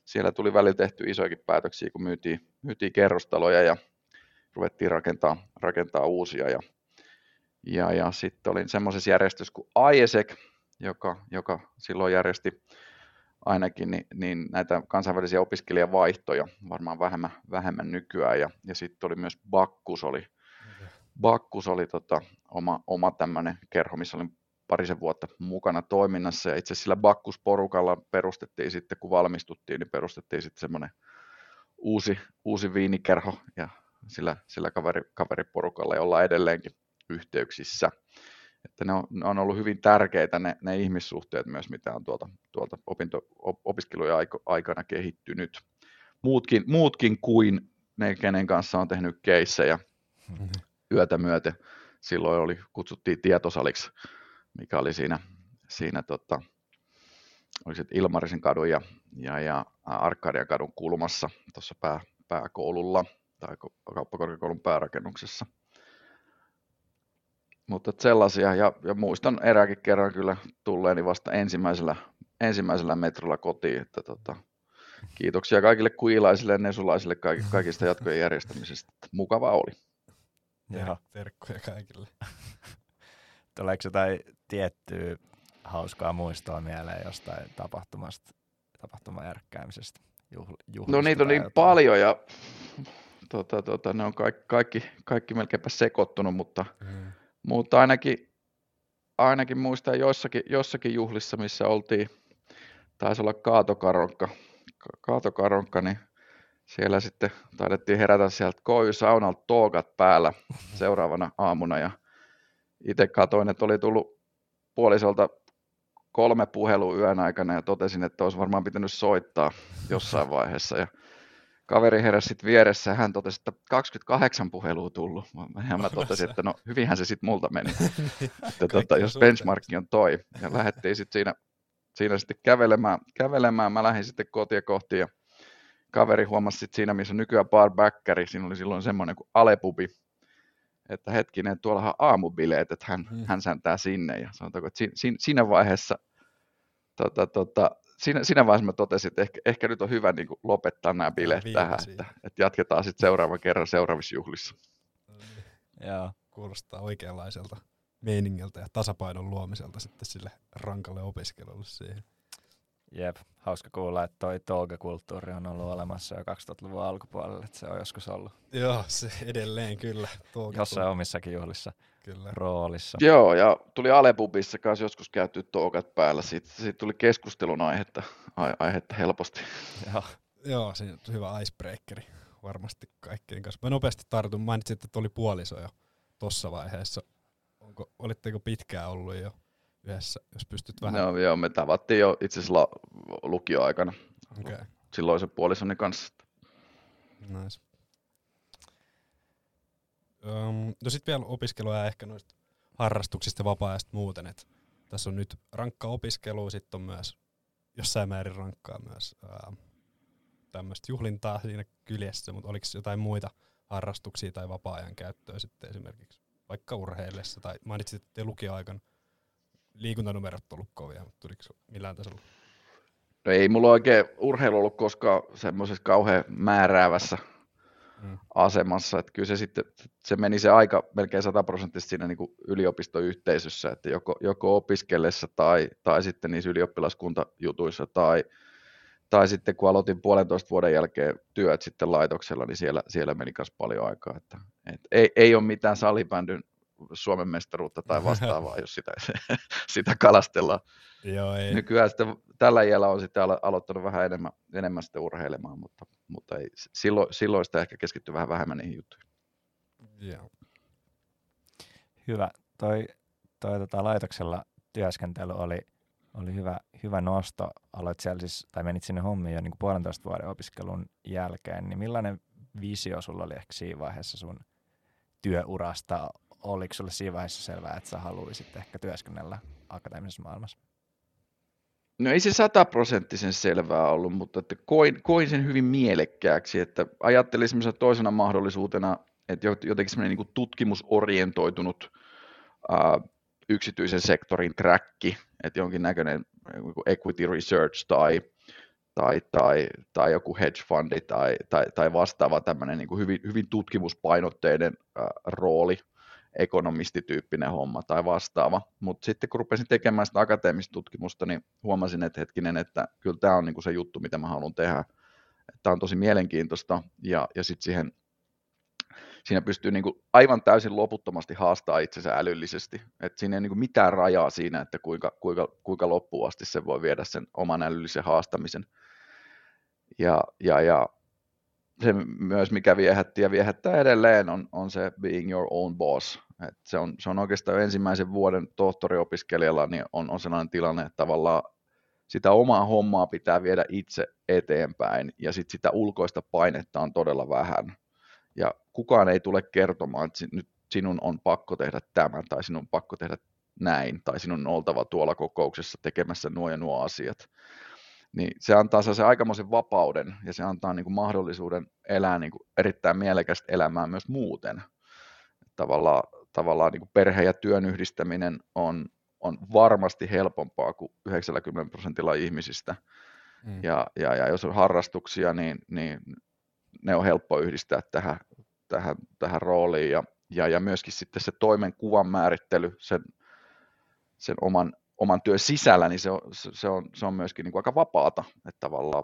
siellä tuli välillä tehty isojakin päätöksiä, kun myytiin, myytiin kerrostaloja ja ruvettiin rakentaa, rakentaa uusia ja, ja, ja sitten olin semmoisessa järjestössä kuin IESEC, joka, joka silloin järjesti ainakin niin, niin näitä kansainvälisiä opiskelijavaihtoja, varmaan vähemmän, vähemmän nykyään, ja, ja sitten oli myös Bakkus oli, Bakkus oli tota, oma, oma tämmöinen kerho, missä olin parisen vuotta mukana toiminnassa, ja itse sillä Bakkus-porukalla perustettiin sitten, kun valmistuttiin, niin perustettiin sitten semmoinen uusi, uusi viinikerho, ja sillä, sillä kaveri, kaveriporukalla, jolla edelleenkin yhteyksissä että ne on, ne on ollut hyvin tärkeitä ne, ne ihmissuhteet myös, mitä on tuolta, tuolta opinto, opiskelujen aikana kehittynyt. Muutkin, muutkin kuin ne, kenen kanssa on tehnyt keissejä mm-hmm. yötä myöten. Silloin oli, kutsuttiin tietosaliksi, mikä oli siinä, siinä tota, oli Ilmarisen kadun ja, ja, ja Arkadian kadun kulmassa tuossa pää, pääkoululla tai kauppakorkeakoulun päärakennuksessa – mutta sellaisia, ja, ja muistan erääkin kerran kyllä tulleeni vasta ensimmäisellä, ensimmäisellä metrolla kotiin, että tota, kiitoksia kaikille kuilaisille ja nesulaisille kaikista jatkojen järjestämisestä. Mukava oli. Joo. Terkkuja kaikille. Tuleeko jotain tiettyä hauskaa muistoa mieleen jostain tapahtumasta, tapahtuman järkkäämisestä? Juhl, no niitä on niin jotain. paljon ja tota, tota, ne on kaikki, kaikki, kaikki melkeinpä sekoittunut, mutta mm mutta ainakin, ainakin muistan jossakin, jossakin juhlissa, missä oltiin, taisi olla kaatokaronkka, kaatokaronkka niin siellä sitten taidettiin herätä sieltä saunalta tookat päällä seuraavana aamuna. Ja itse katoin, että oli tullut puolisolta kolme puhelua yön aikana ja totesin, että olisi varmaan pitänyt soittaa jossain vaiheessa. Ja kaveri heräsi sitten vieressä, hän totesi, että 28 puhelua tullut. Ja mä totesin, että no hyvinhän se sitten multa meni, että tota, jos benchmarkki on toi. Ja lähdettiin sitten siinä, siinä sitten kävelemään, kävelemään. Mä lähdin sitten kotia kohti ja kaveri huomasi sitten siinä, missä nykyään bar backeri, siinä oli silloin semmoinen kuin Alepubi, että hetkinen, tuollahan aamubileet, että hän, hmm. hän säntää sinne. Ja sanotaanko, että siinä, siinä vaiheessa tota, tota, siinä, siinä vaiheessa mä totesin, että ehkä, ehkä nyt on hyvä niin kuin lopettaa nämä bileet tähän, että, että jatketaan sitten seuraavan kerran seuraavissa juhlissa. No niin. Joo. Kuulostaa oikeanlaiselta meiningiltä ja tasapainon luomiselta sitten sille rankalle opiskelulle siihen. Jep, hauska kuulla, että toi tolga-kulttuuri on ollut olemassa jo 2000-luvun alkupuolella, että se on joskus ollut. Joo, se edelleen kyllä. Jossain omissakin juhlissa kyllä. roolissa. Joo, ja tuli Alepubissa kanssa joskus käyty toukat päällä. Siitä, siitä tuli keskustelun aihetta, aihetta helposti. Joo, Joo se on hyvä icebreakeri varmasti kaikkien kanssa. Mä nopeasti tartun, mainitsin, että oli puoliso jo tuossa vaiheessa. Onko, olitteko pitkään ollut jo yhdessä, jos pystyt vähän? No joo, me tavattiin jo itse asiassa lukioaikana okay. silloisen puolisoni kanssa. Nice. Um, no sitten vielä opiskelua ja ehkä noista harrastuksista vapaa-ajasta muuten. Et tässä on nyt rankkaa opiskelua, sitten on myös jossain määrin rankkaa myös tämmöistä juhlintaa siinä kyljessä, mutta oliko jotain muita harrastuksia tai vapaa-ajan käyttöä sitten esimerkiksi vaikka urheillessa, tai mainitsit, että lukioaikana liikuntanumerot ollut kovia, mutta tuliko millään tasolla? No ei mulla oikein urheilu ollut koskaan semmoisessa kauhean määräävässä asemassa. Että kyllä se sitten, se meni se aika melkein sataprosenttisesti siinä niin kuin yliopistoyhteisössä, että joko, joko opiskellessa tai, tai sitten niissä ylioppilaskuntajutuissa tai, tai sitten kun aloitin puolentoista vuoden jälkeen työt sitten laitoksella, niin siellä, siellä meni myös paljon aikaa. Että, et ei, ei ole mitään salibändyn Suomen mestaruutta tai vastaavaa, jos sitä, sitä kalastellaan. Joo, ei. Nykyään sitten tällä iällä on sitten aloittanut vähän enemmän, enemmän sitten urheilemaan, mutta, mutta ei, silloin, silloin sitä ehkä keskittyy vähän vähemmän niihin juttuihin. Joo. Hyvä. Toi, toi tota, laitoksella työskentely oli, oli hyvä, hyvä nosto. Aloit siellä siis, tai menit sinne hommiin jo niin kuin puolentoista vuoden opiskelun jälkeen, niin millainen visio sulla oli ehkä siinä vaiheessa sun työurasta? Oliko sulle siinä vaiheessa selvää, että sä haluaisit ehkä työskennellä akateemisessa maailmassa? No ei se sataprosenttisen selvää ollut, mutta että koin, koin sen hyvin mielekkääksi, että ajattelin toisena mahdollisuutena, että jotenkin semmoinen niin tutkimusorientoitunut ää, yksityisen sektorin träkki, että jonkinnäköinen equity research tai, tai, tai, tai joku hedge fundi tai, tai, tai vastaava tämmöinen niin hyvin, hyvin tutkimuspainotteinen ää, rooli ekonomistityyppinen homma tai vastaava. Mutta sitten kun rupesin tekemään sitä akateemista tutkimusta, niin huomasin, että hetkinen, että kyllä tämä on niinku se juttu, mitä mä haluan tehdä. Tämä on tosi mielenkiintoista ja, ja sitten siihen siinä pystyy niinku aivan täysin loputtomasti haastaa itsensä älyllisesti. Et siinä ei niinku mitään rajaa siinä, että kuinka, kuinka, kuinka loppuun asti se voi viedä sen oman älyllisen haastamisen. Ja, ja, ja se myös, mikä viehätti ja viehättää edelleen, on, on se being your own boss. Et se, on, se on oikeastaan ensimmäisen vuoden tohtoriopiskelijalla niin on, on sellainen tilanne, että tavallaan sitä omaa hommaa pitää viedä itse eteenpäin ja sit sitä ulkoista painetta on todella vähän. Ja kukaan ei tule kertomaan, että nyt sinun on pakko tehdä tämä tai sinun on pakko tehdä näin tai sinun on oltava tuolla kokouksessa tekemässä nuo ja nuo asiat niin se antaa se aikamoisen vapauden ja se antaa niin kuin mahdollisuuden elää niin kuin erittäin mielekästä elämää myös muuten. Tavallaan, tavallaan niin kuin perhe- ja työn yhdistäminen on, on varmasti helpompaa kuin 90 prosentilla ihmisistä. Mm. Ja, ja, ja jos on harrastuksia, niin, niin ne on helppo yhdistää tähän, tähän, tähän rooliin. Ja, ja, ja myöskin sitten se toimenkuvan määrittely, sen, sen oman oman työn sisällä, niin se on, se on, se on myöskin niin kuin aika vapaata, että tavallaan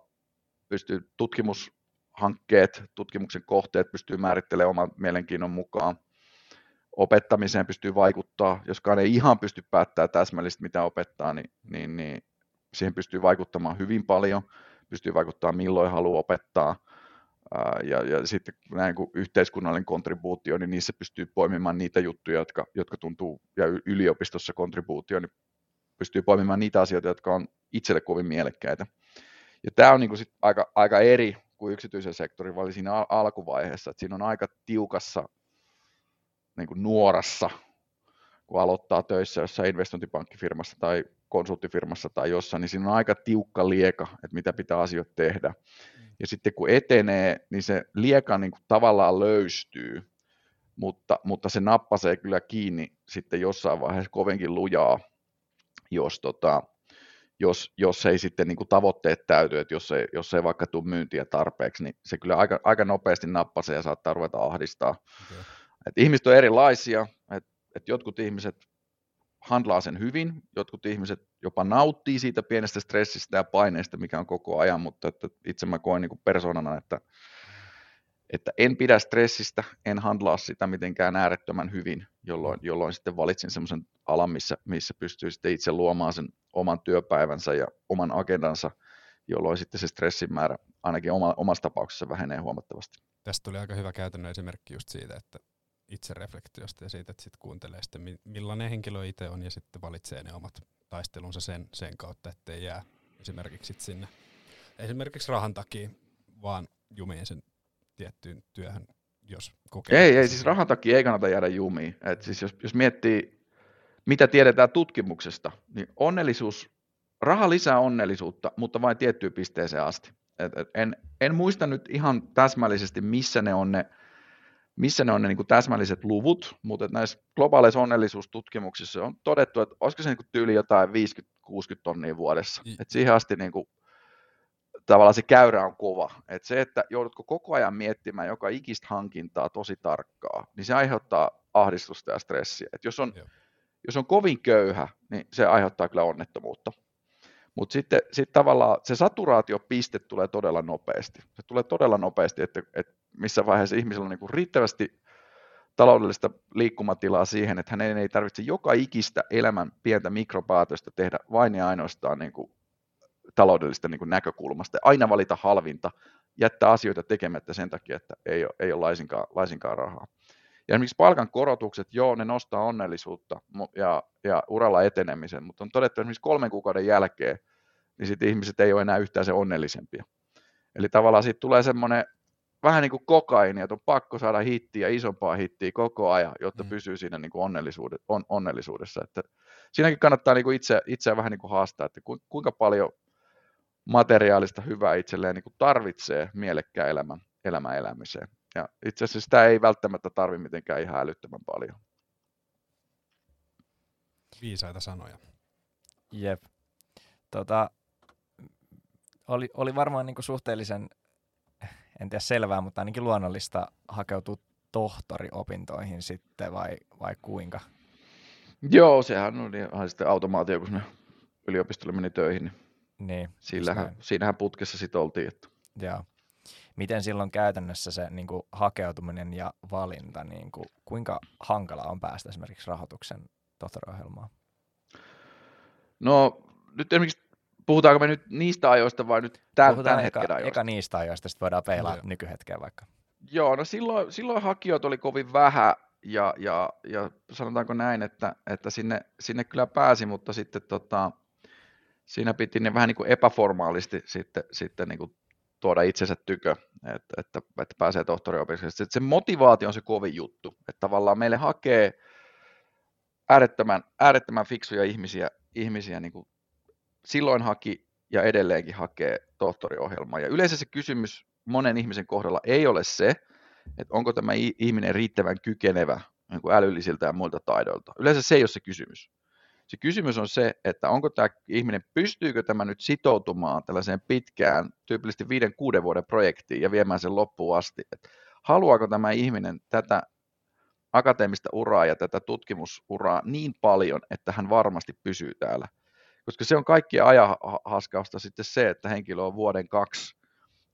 pystyy tutkimushankkeet, tutkimuksen kohteet pystyy määrittelemään oman mielenkiinnon mukaan. Opettamiseen pystyy vaikuttaa, joskaan ei ihan pysty päättämään täsmällisesti, mitä opettaa, niin, niin, niin siihen pystyy vaikuttamaan hyvin paljon, pystyy vaikuttamaan milloin haluaa opettaa, ja, ja sitten näin kuin yhteiskunnallinen kontribuutio, niin niissä pystyy poimimaan niitä juttuja, jotka, jotka tuntuu, ja yliopistossa kontribuutio, niin pystyy poimimaan niitä asioita, jotka on itselle kovin mielekkäitä. Ja tämä on niin kuin sit aika, aika eri kuin yksityisen sektorin, vaan siinä al- alkuvaiheessa, että siinä on aika tiukassa niin kuin nuorassa, kun aloittaa töissä jossain investointipankkifirmassa tai konsulttifirmassa tai jossain, niin siinä on aika tiukka lieka, että mitä pitää asioita tehdä. Ja sitten kun etenee, niin se lieka niin kuin tavallaan löystyy, mutta, mutta se nappasee kyllä kiinni sitten jossain vaiheessa kovinkin lujaa, jos, tota, jos, jos ei sitten niin kuin tavoitteet täyty, että jos ei, jos ei vaikka tule myyntiä tarpeeksi, niin se kyllä aika, aika nopeasti nappasee ja saattaa ruveta ahdistaa. Okay. Et ihmiset on erilaisia, että et jotkut ihmiset handlaa sen hyvin, jotkut ihmiset jopa nauttii siitä pienestä stressistä ja paineesta, mikä on koko ajan, mutta että itse mä koen niin kuin persoonana, että että en pidä stressistä, en handlaa sitä mitenkään äärettömän hyvin, jolloin, jolloin sitten valitsin semmoisen alan, missä, missä pystyy sitten itse luomaan sen oman työpäivänsä ja oman agendansa, jolloin sitten se stressin määrä ainakin oma, omassa tapauksessa vähenee huomattavasti. Tästä tuli aika hyvä käytännön esimerkki just siitä, että itse reflektiosta ja siitä, että sitten kuuntelee sitten, millainen henkilö itse on ja sitten valitsee ne omat taistelunsa sen, sen kautta, ettei jää esimerkiksi sinne esimerkiksi rahan takia vaan jumiin sen tiettyyn työhön, jos kokee. Ei, ei siis rahan takia ei kannata jäädä jumiin. Et siis jos, jos miettii, mitä tiedetään tutkimuksesta, niin onnellisuus, raha lisää onnellisuutta, mutta vain tiettyyn pisteeseen asti. Et, et en, en muista nyt ihan täsmällisesti, missä ne on ne, missä ne, on ne niin kuin täsmälliset luvut, mutta näissä globaaleissa onnellisuustutkimuksissa on todettu, että olisiko se niin kuin tyyli jotain 50-60 tonnia vuodessa. Mm. Et siihen asti niin kuin tavallaan se käyrä on kova. Et se, että joudutko koko ajan miettimään joka ikistä hankintaa tosi tarkkaa, niin se aiheuttaa ahdistusta ja stressiä. Et jos, on, jos on kovin köyhä, niin se aiheuttaa kyllä onnettomuutta. Mutta sitten sit tavallaan se saturaatiopiste tulee todella nopeasti. Se tulee todella nopeasti, että, että missä vaiheessa ihmisellä on niin riittävästi taloudellista liikkumatilaa siihen, että hänen ei tarvitse joka ikistä elämän pientä mikropäätöstä tehdä vain ja ainoastaan niin kuin taloudellista niin kuin näkökulmasta. Aina valita halvinta, jättää asioita tekemättä sen takia, että ei ole, ei ole laisinkaan, laisinkaan rahaa. Ja esimerkiksi palkankorotukset, joo, ne nostaa onnellisuutta ja, ja uralla etenemisen, mutta on todettu esimerkiksi kolmen kuukauden jälkeen, niin sitten ihmiset ei ole enää yhtään se onnellisempia. Eli tavallaan siitä tulee semmoinen vähän niin kuin kokaini, että on pakko saada hittiä, isompaa hittiä koko ajan, jotta mm. pysyy siinä niin kuin onnellisuudessa, on, onnellisuudessa. Että siinäkin kannattaa niin kuin itse, itseä vähän niin kuin haastaa, että kuinka paljon materiaalista hyvää itselleen niin kuin tarvitsee mielekkään elämän, elämän elämiseen. Ja itse asiassa sitä ei välttämättä tarvi mitenkään ihan älyttömän paljon. Viisaita sanoja. Jep. Tota, oli, oli varmaan niin kuin suhteellisen, en tiedä selvää, mutta ainakin luonnollista hakeutua tohtoriopintoihin sitten vai, vai kuinka? Joo, sehän oli ihan sitten automaatio, kun ne yliopistolle meni töihin. Niin, niin siinähän, siinähän putkessa sitten oltiin. Että. Joo miten silloin käytännössä se niin kuin, hakeutuminen ja valinta, niin kuin, kuinka hankala on päästä esimerkiksi rahoituksen tohtoriohjelmaan? No nyt esimerkiksi puhutaanko me nyt niistä ajoista vai nyt tämän, Puhutaan tämän eka, hetken ajoista? Eka niistä ajoista, sitten voidaan peilaa no, nykyhetkeen vaikka. Joo, no silloin, silloin hakijoita oli kovin vähän ja, ja, ja sanotaanko näin, että, että sinne, sinne kyllä pääsi, mutta sitten tota, siinä piti ne vähän niin kuin epäformaalisti sitten, sitten niin kuin tuoda itsensä tykö, että, että, että pääsee tohtoriopiskelijaksi. Se motivaatio on se kovin juttu, että tavallaan meille hakee äärettömän, äärettömän fiksuja ihmisiä, ihmisiä niin kuin silloin haki ja edelleenkin hakee tohtoriohjelmaa. Ja yleensä se kysymys monen ihmisen kohdalla ei ole se, että onko tämä ihminen riittävän kykenevä niin kuin älyllisiltä ja muilta taidoilta. Yleensä se ei ole se kysymys. Se kysymys on se, että onko tämä ihminen, pystyykö tämä nyt sitoutumaan tällaiseen pitkään, tyypillisesti viiden, kuuden vuoden projektiin ja viemään sen loppuun asti. Että haluaako tämä ihminen tätä akateemista uraa ja tätä tutkimusuraa niin paljon, että hän varmasti pysyy täällä. Koska se on kaikkien ajahaskausta sitten se, että henkilö on vuoden kaksi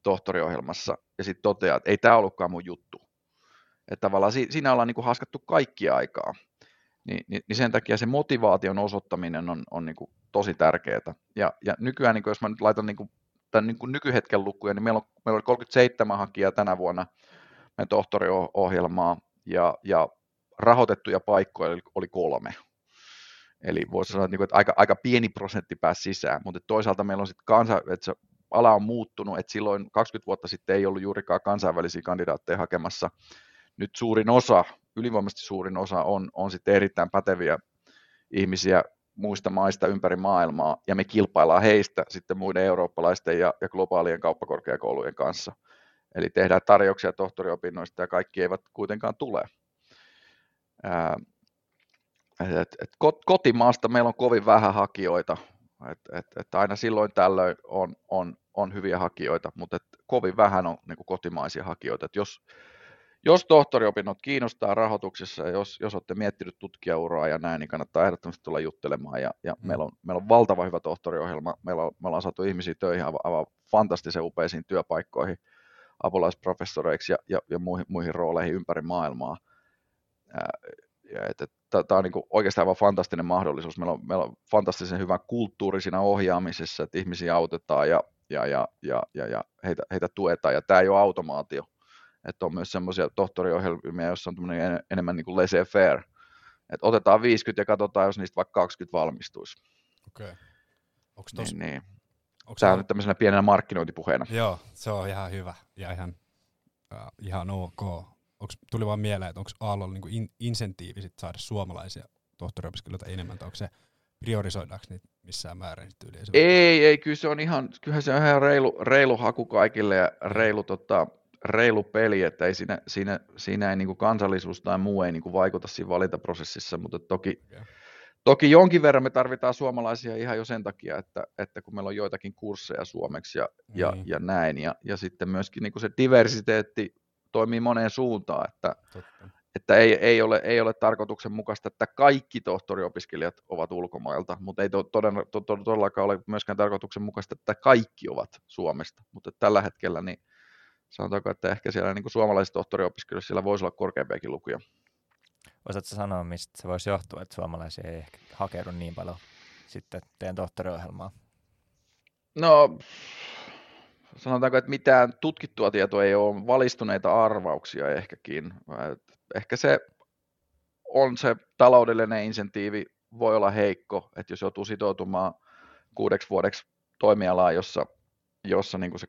tohtoriohjelmassa ja sitten toteaa, että ei tämä ollutkaan mun juttu. Että tavallaan siinä ollaan niin kuin haskattu kaikki aikaa niin, niin, niin sen takia se motivaation osoittaminen on, on niin kuin tosi tärkeää. Ja, ja nykyään, niin kuin jos mä nyt laitan niin kuin, tämän niin kuin nykyhetken lukuja, niin meillä, on, meillä oli 37 hakijaa tänä vuonna meidän tohtoriohjelmaa, ja, ja rahoitettuja paikkoja oli, oli kolme. Eli voisi sanoa, että, niin että aika, aika pieni prosentti pääsi sisään, mutta toisaalta meillä on sitten kansa, että se ala on muuttunut, että silloin 20 vuotta sitten ei ollut juurikaan kansainvälisiä kandidaatteja hakemassa. Nyt suurin osa ylivoimaisesti suurin osa on, on sitten erittäin päteviä ihmisiä muista maista ympäri maailmaa, ja me kilpaillaan heistä sitten muiden eurooppalaisten ja, ja globaalien kauppakorkeakoulujen kanssa. Eli tehdään tarjouksia tohtoriopinnoista, ja kaikki eivät kuitenkaan tule. Ää, et, et kotimaasta meillä on kovin vähän hakijoita, että et, et aina silloin tällöin on, on, on hyviä hakijoita, mutta et kovin vähän on niin kotimaisia hakijoita. Et jos, jos tohtoriopinnot kiinnostaa rahoituksessa, ja jos, jos olette miettinyt tutkijauraa ja näin, niin kannattaa ehdottomasti tulla juttelemaan. Ja, ja mm. meillä, on, meillä on valtava hyvä tohtoriohjelma. Meillä on, me ollaan saatu ihmisiä töihin aivan, aivan fantastisen upeisiin työpaikkoihin, apulaisprofessoreiksi ja, ja, ja muihin, muihin rooleihin ympäri maailmaa. Tämä on niin kuin oikeastaan aivan fantastinen mahdollisuus. Meillä on, meillä on fantastisen hyvä kulttuuri siinä ohjaamisessa, että ihmisiä autetaan ja, ja, ja, ja, ja, ja heitä, heitä tuetaan. Ja tämä ei ole automaatio että on myös semmoisia tohtoriohjelmia, joissa on en, enemmän niin kuin laissez-faire, että otetaan 50 ja katsotaan, jos niistä vaikka 20 valmistuisi. Okei. Okay. Onko tos... niin, niin. Onko Tämä on nyt tämmöisenä pienenä markkinointipuheena. Joo, se on ihan hyvä ja ihan, äh, ihan ok. Onks, tuli vaan mieleen, että onko Aallolla niinku in, insentiivi sit saada suomalaisia tohtoriopiskelijoita enemmän, tai onko se priorisoidaanko niitä missään määrin tyyliä? Ei, ei, kyllä se on ihan, kyllähän se on ihan reilu, reilu haku kaikille ja reilu tota, reilu peli, että ei siinä, siinä, siinä ei niin kuin kansallisuus tai muu ei niin kuin vaikuta siinä valintaprosessissa, mutta toki, okay. Toki jonkin verran me tarvitaan suomalaisia ihan jo sen takia, että, että kun meillä on joitakin kursseja suomeksi ja, ja, Niin. ja näin, ja, ja sitten myöskin niin kuin se diversiteetti toimii moneen suuntaan, että, Totta. että ei, ei, ole, ei ole tarkoituksenmukaista, että kaikki tohtoriopiskelijat ovat ulkomailta, mutta ei to, toden, to, to, todellakaan ole myöskään tarkoituksenmukaista, että kaikki ovat Suomesta, mutta tällä hetkellä niin sanotaanko, että ehkä siellä niin kuin suomalaisissa tohtoriopiskelijoissa siellä voisi olla korkeampiakin lukuja. Osaatko sanoa, mistä se voisi johtua, että suomalaisia ei ehkä hakeudu niin paljon sitten teidän tohtoriohjelmaan? No, sanotaanko, että mitään tutkittua tietoa ei ole, valistuneita arvauksia ehkäkin. Ehkä se on se taloudellinen insentiivi, voi olla heikko, että jos joutuu sitoutumaan kuudeksi vuodeksi toimialaan, jossa, jossa niin se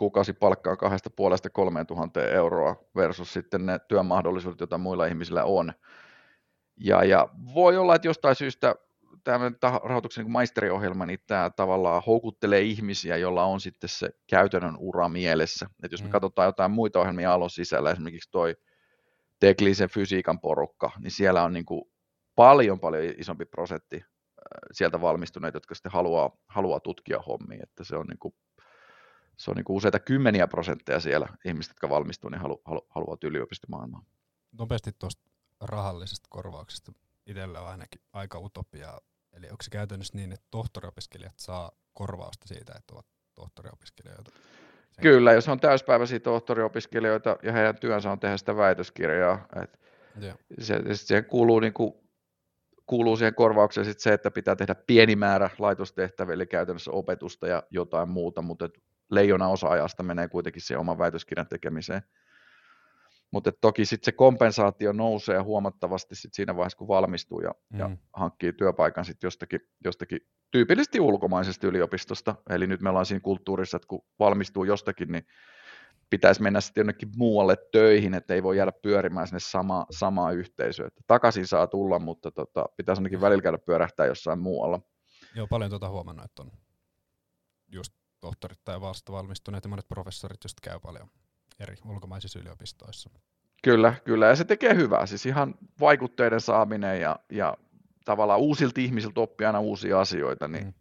kuukausipalkka on kahdesta puolesta kolmeen tuhanteen euroa versus sitten ne työmahdollisuudet, joita muilla ihmisillä on. Ja, ja voi olla, että jostain syystä tämä rahoituksen niin maisteriohjelma, niin tämä tavallaan houkuttelee ihmisiä, joilla on sitten se käytännön ura mielessä. Et jos me Mm. katsotaan jotain muita ohjelmia alon sisällä, esimerkiksi toi teknisen fysiikan porukka, niin siellä on niin kuin paljon paljon isompi prosentti sieltä valmistuneita, jotka sitten haluaa, haluaa tutkia hommia, että se on, niin kuin, se on niin kuin useita kymmeniä prosentteja siellä ihmiset, jotka valmistuu, niin halu, halu, haluavat yliopistomaailmaan. Nopeasti tuosta rahallisesta korvauksesta itsellä on ainakin aika utopiaa. Eli onko se käytännössä niin, että tohtoriopiskelijat saa korvausta siitä, että ovat tohtoriopiskelijoita? Sen- Kyllä, jos on täyspäiväisiä tohtoriopiskelijoita ja heidän työnsä on tehdä sitä väitöskirjaa, että Joo. se, siihen kuuluu, niin kuin, kuuluu siihen korvaukseen sit se, että pitää tehdä pieni määrä laitostehtäviä, eli käytännössä opetusta ja jotain muuta, mutta et leijona osa ajasta menee kuitenkin siihen oman väitöskirjan tekemiseen. Mutta toki sitten se kompensaatio nousee huomattavasti sit siinä vaiheessa, kun valmistuu ja, mm. ja hankkii työpaikan sit jostakin, jostakin tyypillisesti ulkomaisesta yliopistosta. Eli nyt me ollaan siinä kulttuurissa, että kun valmistuu jostakin, niin pitäisi mennä sitten jonnekin muualle töihin, että ei voi jäädä pyörimään sinne sama, samaa yhteisöä. Että takaisin saa tulla, mutta tota, pitäisi ainakin välillä käydä pyörähtää jossain muualla. Joo, paljon tuota huomannut, että on just tohtorit tai vasta valmistuneet ja monet professorit just käy paljon eri ulkomaisissa yliopistoissa. Kyllä, kyllä, ja se tekee hyvää. Siis ihan vaikutteiden saaminen ja, ja tavallaan uusilta ihmisiltä oppia aina uusia asioita, niin, mm.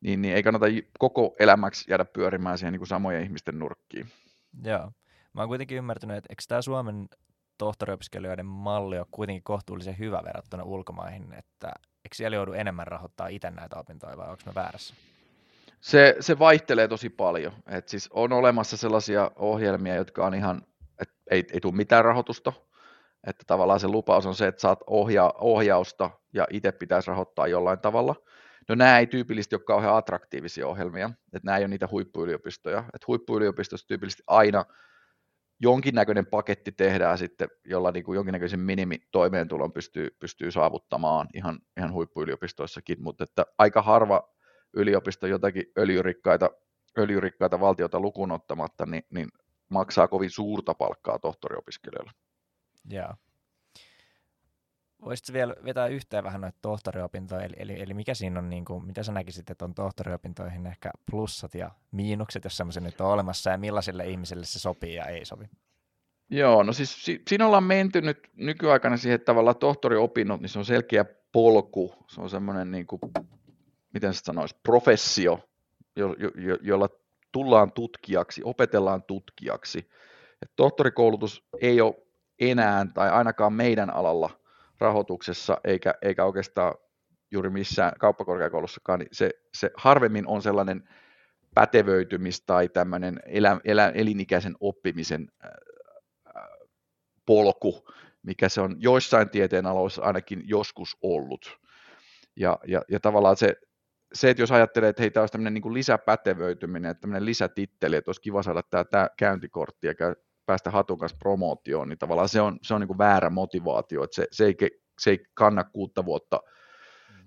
Niin, niin ei kannata koko elämäksi jäädä pyörimään siihen niin kuin samojen ihmisten nurkkiin. Joo. Mä oon kuitenkin ymmärtänyt, että eikö tämä Suomen tohtoriopiskelijoiden malli ole kuitenkin kohtuullisen hyvä verrattuna ulkomaihin, että eikö siellä joudu enemmän rahoittaa itse näitä opintoja vai onko mä väärässä? Se, se vaihtelee tosi paljon. Et siis on olemassa sellaisia ohjelmia, jotka on ihan, et ei, ei tule mitään rahoitusta, että tavallaan se lupaus on se, että saat ohja, ohjausta ja itse pitäisi rahoittaa jollain tavalla. No nämä ei tyypillisesti ole kauhean attraktiivisia ohjelmia, että nämä ei ole niitä huippuyliopistoja. Että huippuyliopistossa tyypillisesti aina jonkinnäköinen paketti tehdään sitten, jolla niin kuin jonkinnäköisen minimitoimeentulon pystyy, pystyy saavuttamaan ihan, ihan huippuyliopistoissakin, mutta että aika harva yliopisto jotakin öljyrikkaita, öljyrikkaita valtiota lukuun ottamatta, niin, niin maksaa kovin suurta palkkaa tohtoriopiskelijoille. Joo. Voisitko vielä vetää yhteen vähän noita tohtoriopintoja, eli, eli, eli mikä siinä on, niin kuin, mitä sä näkisit, että on tohtoriopintoihin ehkä plussat ja miinukset, jos semmoisia nyt on olemassa, ja millaisille ihmisille se sopii ja ei sovi? Joo, no siis si- siinä ollaan menty nyt nykyaikana siihen, että tavallaan tohtoriopinnot, niin se on selkeä polku, se on semmoinen, niin kuin, miten se sanoisi, professio, jo, jo, jo, jolla tullaan tutkijaksi, opetellaan tutkijaksi. Et tohtorikoulutus ei ole enää, tai ainakaan meidän alalla rahoituksessa, eikä, eikä oikeastaan juuri missään kauppakorkeakoulussakaan, niin se, se harvemmin on sellainen pätevöitymis- tai tämmöinen elä, elä, elinikäisen oppimisen äh, polku, mikä se on joissain tieteenaloissa ainakin joskus ollut. Ja, ja, ja tavallaan se, se, että jos ajattelee, että hei, tämä olisi tämmöinen niin kuin lisäpätevöityminen, että tämmöinen lisätitteli, että olisi kiva saada tämä, tämä käyntikortti ja käy, päästä hatun kanssa promootioon, niin tavallaan se on, se on niin kuin väärä motivaatio, että se, se, ei, se ei kanna kuutta vuotta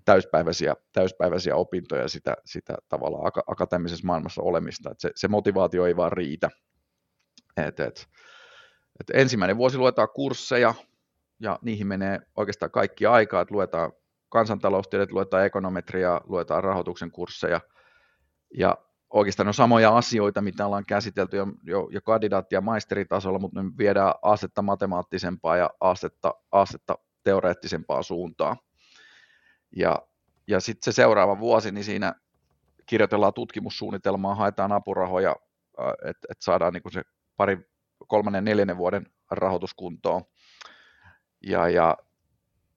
täyspäiväisiä, täyspäiväisiä opintoja sitä, sitä tavallaan aka- akateemisessa maailmassa olemista, että se, se motivaatio ei vaan riitä. Et, et, et ensimmäinen vuosi luetaan kursseja, ja niihin menee oikeastaan kaikki aikaa, että luetaan kansantaloustiedot, luetaan ekonometriaa, luetaan rahoituksen kursseja, ja oikeastaan on samoja asioita, mitä ollaan käsitelty jo, jo, jo kandidaatti- ja maisteritasolla, mutta me viedään astetta matemaattisempaa ja astetta, astetta teoreettisempaa suuntaan. Ja, ja sitten se seuraava vuosi, niin siinä kirjoitellaan tutkimussuunnitelmaa, haetaan apurahoja, että et saadaan niin se pari, kolmannen, neljännen vuoden rahoituskuntoon. Ja, ja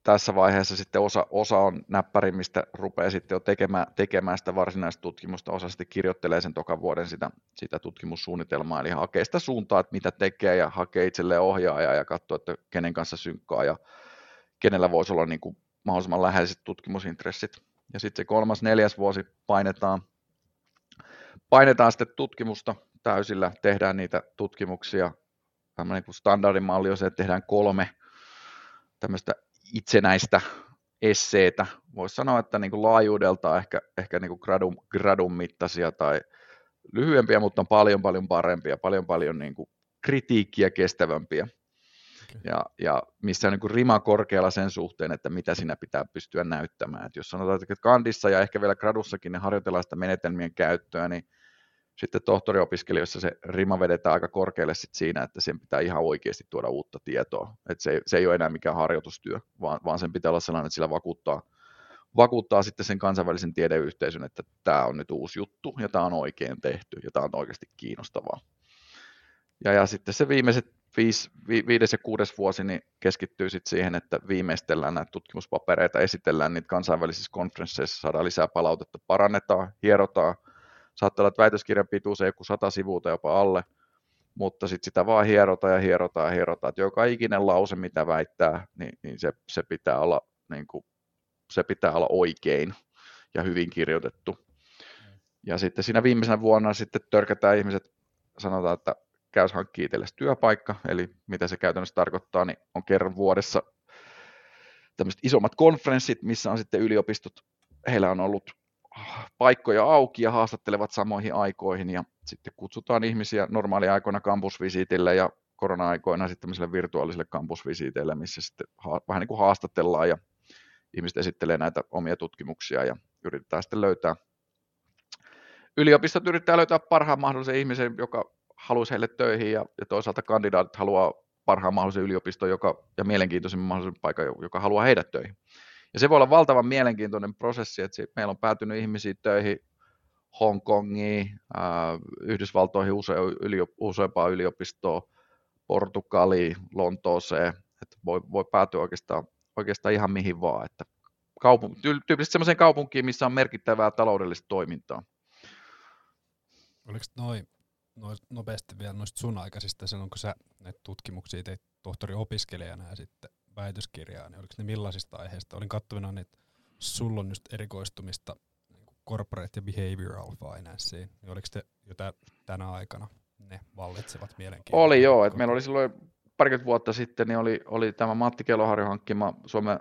tässä vaiheessa sitten osa, osa on näppärimmistä, rupeaa sitten jo tekemään, tekemään sitä varsinaista tutkimusta, osa sitten kirjoittelee sen tokan vuoden sitä, sitä tutkimussuunnitelmaa, eli hakee sitä suuntaa, että mitä tekee ja hakee itselleen ohjaajaa ja katsoo, että kenen kanssa synkkaa ja kenellä voisi olla niin kuin mahdollisimman läheiset tutkimusintressit. Ja sitten se kolmas, neljäs vuosi painetaan, painetaan sitten tutkimusta täysillä, tehdään niitä tutkimuksia. Tämmöinen standardimalli on se, että tehdään kolme tämmöistä itsenäistä esseetä. Voisi sanoa, että niin kuin laajuudelta ehkä, ehkä niin kuin gradun, gradun mittaisia tai lyhyempiä, mutta on paljon paljon parempia, paljon paljon niin kuin kritiikkiä kestävämpiä. Okay. Ja, ja missä on niin kuin rima korkealla sen suhteen, että mitä siinä pitää pystyä näyttämään. Et jos sanotaan, että kandissa ja ehkä vielä gradussakin ne harjoitellaan sitä menetelmien käyttöä, niin sitten tohtoriopiskelijoissa se rima vedetään aika korkealle sit siinä, että sen pitää ihan oikeasti tuoda uutta tietoa. Et se, se ei ole enää mikään harjoitustyö, vaan, vaan sen pitää olla sellainen, että sillä vakuuttaa, vakuuttaa sitten sen kansainvälisen tiedeyhteisön, että tämä on nyt uusi juttu ja tämä on oikein tehty ja tämä on oikeasti kiinnostavaa. Ja, ja sitten se viimeiset viisi, vi, viides ja kuudes vuosi niin keskittyy sitten siihen, että viimeistellään näitä tutkimuspapereita, esitellään niitä kansainvälisissä konferensseissa, saadaan lisää palautetta, parannetaan, hierotaan – saattaa olla, että väitöskirjan pituus ei joku sata sivuuta jopa alle, mutta sitten sitä vaan hierotaan ja hierotaan ja hierotaan, että joka ikinen lause, mitä väittää, niin, niin se, se, pitää olla, niin kuin, se pitää olla oikein ja hyvin kirjoitettu. Ja sitten siinä viimeisenä vuonna sitten törkätään ihmiset, sanotaan, että käys hankkii itsellesi työpaikka, eli mitä se käytännössä tarkoittaa, niin on kerran vuodessa tämmöiset isommat konferenssit, missä on sitten yliopistot, heillä on ollut paikkoja auki ja haastattelevat samoihin aikoihin ja sitten kutsutaan ihmisiä normaaliaikoina kampusvisiitille ja korona-aikoina sitten tämmöisille virtuaalisille kampusvisiiteille, missä sitten ha- vähän niin kuin haastatellaan ja ihmiset esittelee näitä omia tutkimuksia ja yritetään sitten löytää, yliopistot yrittää löytää parhaan mahdollisen ihmisen, joka haluaisi heille töihin ja, ja toisaalta kandidaatit haluaa parhaan mahdollisen yliopiston joka, ja mielenkiintoisimman mahdollisen paikan, joka haluaa heidät töihin. Ja se voi olla valtavan mielenkiintoinen prosessi, että meillä on päätynyt ihmisiä töihin Hongkongiin, Yhdysvaltoihin use, ylio, useampaan yliopistoon, Portugaliin, Lontooseen, että voi, voi päätyä oikeastaan, oikeastaan ihan mihin vaan, että kaupun, tyypillisesti sellaiseen kaupunkiin, missä on merkittävää taloudellista toimintaa. Oliko noin noi, nopeasti vielä noista sun aikaisista, sen onko sä näitä tutkimuksia teit tohtori-opiskelijana ja sitten väitöskirjaa, niin oliko ne millaisista aiheista? Olin katsovina, että sulla on just erikoistumista niin corporate ja behavioral financeen, niin oliko te jo tänä aikana ne vallitsevat mielenkiintoisia? Oli joo, että meillä oli silloin parikymmentä vuotta sitten, niin oli, oli tämä Matti Keloharjo hankkima Suomen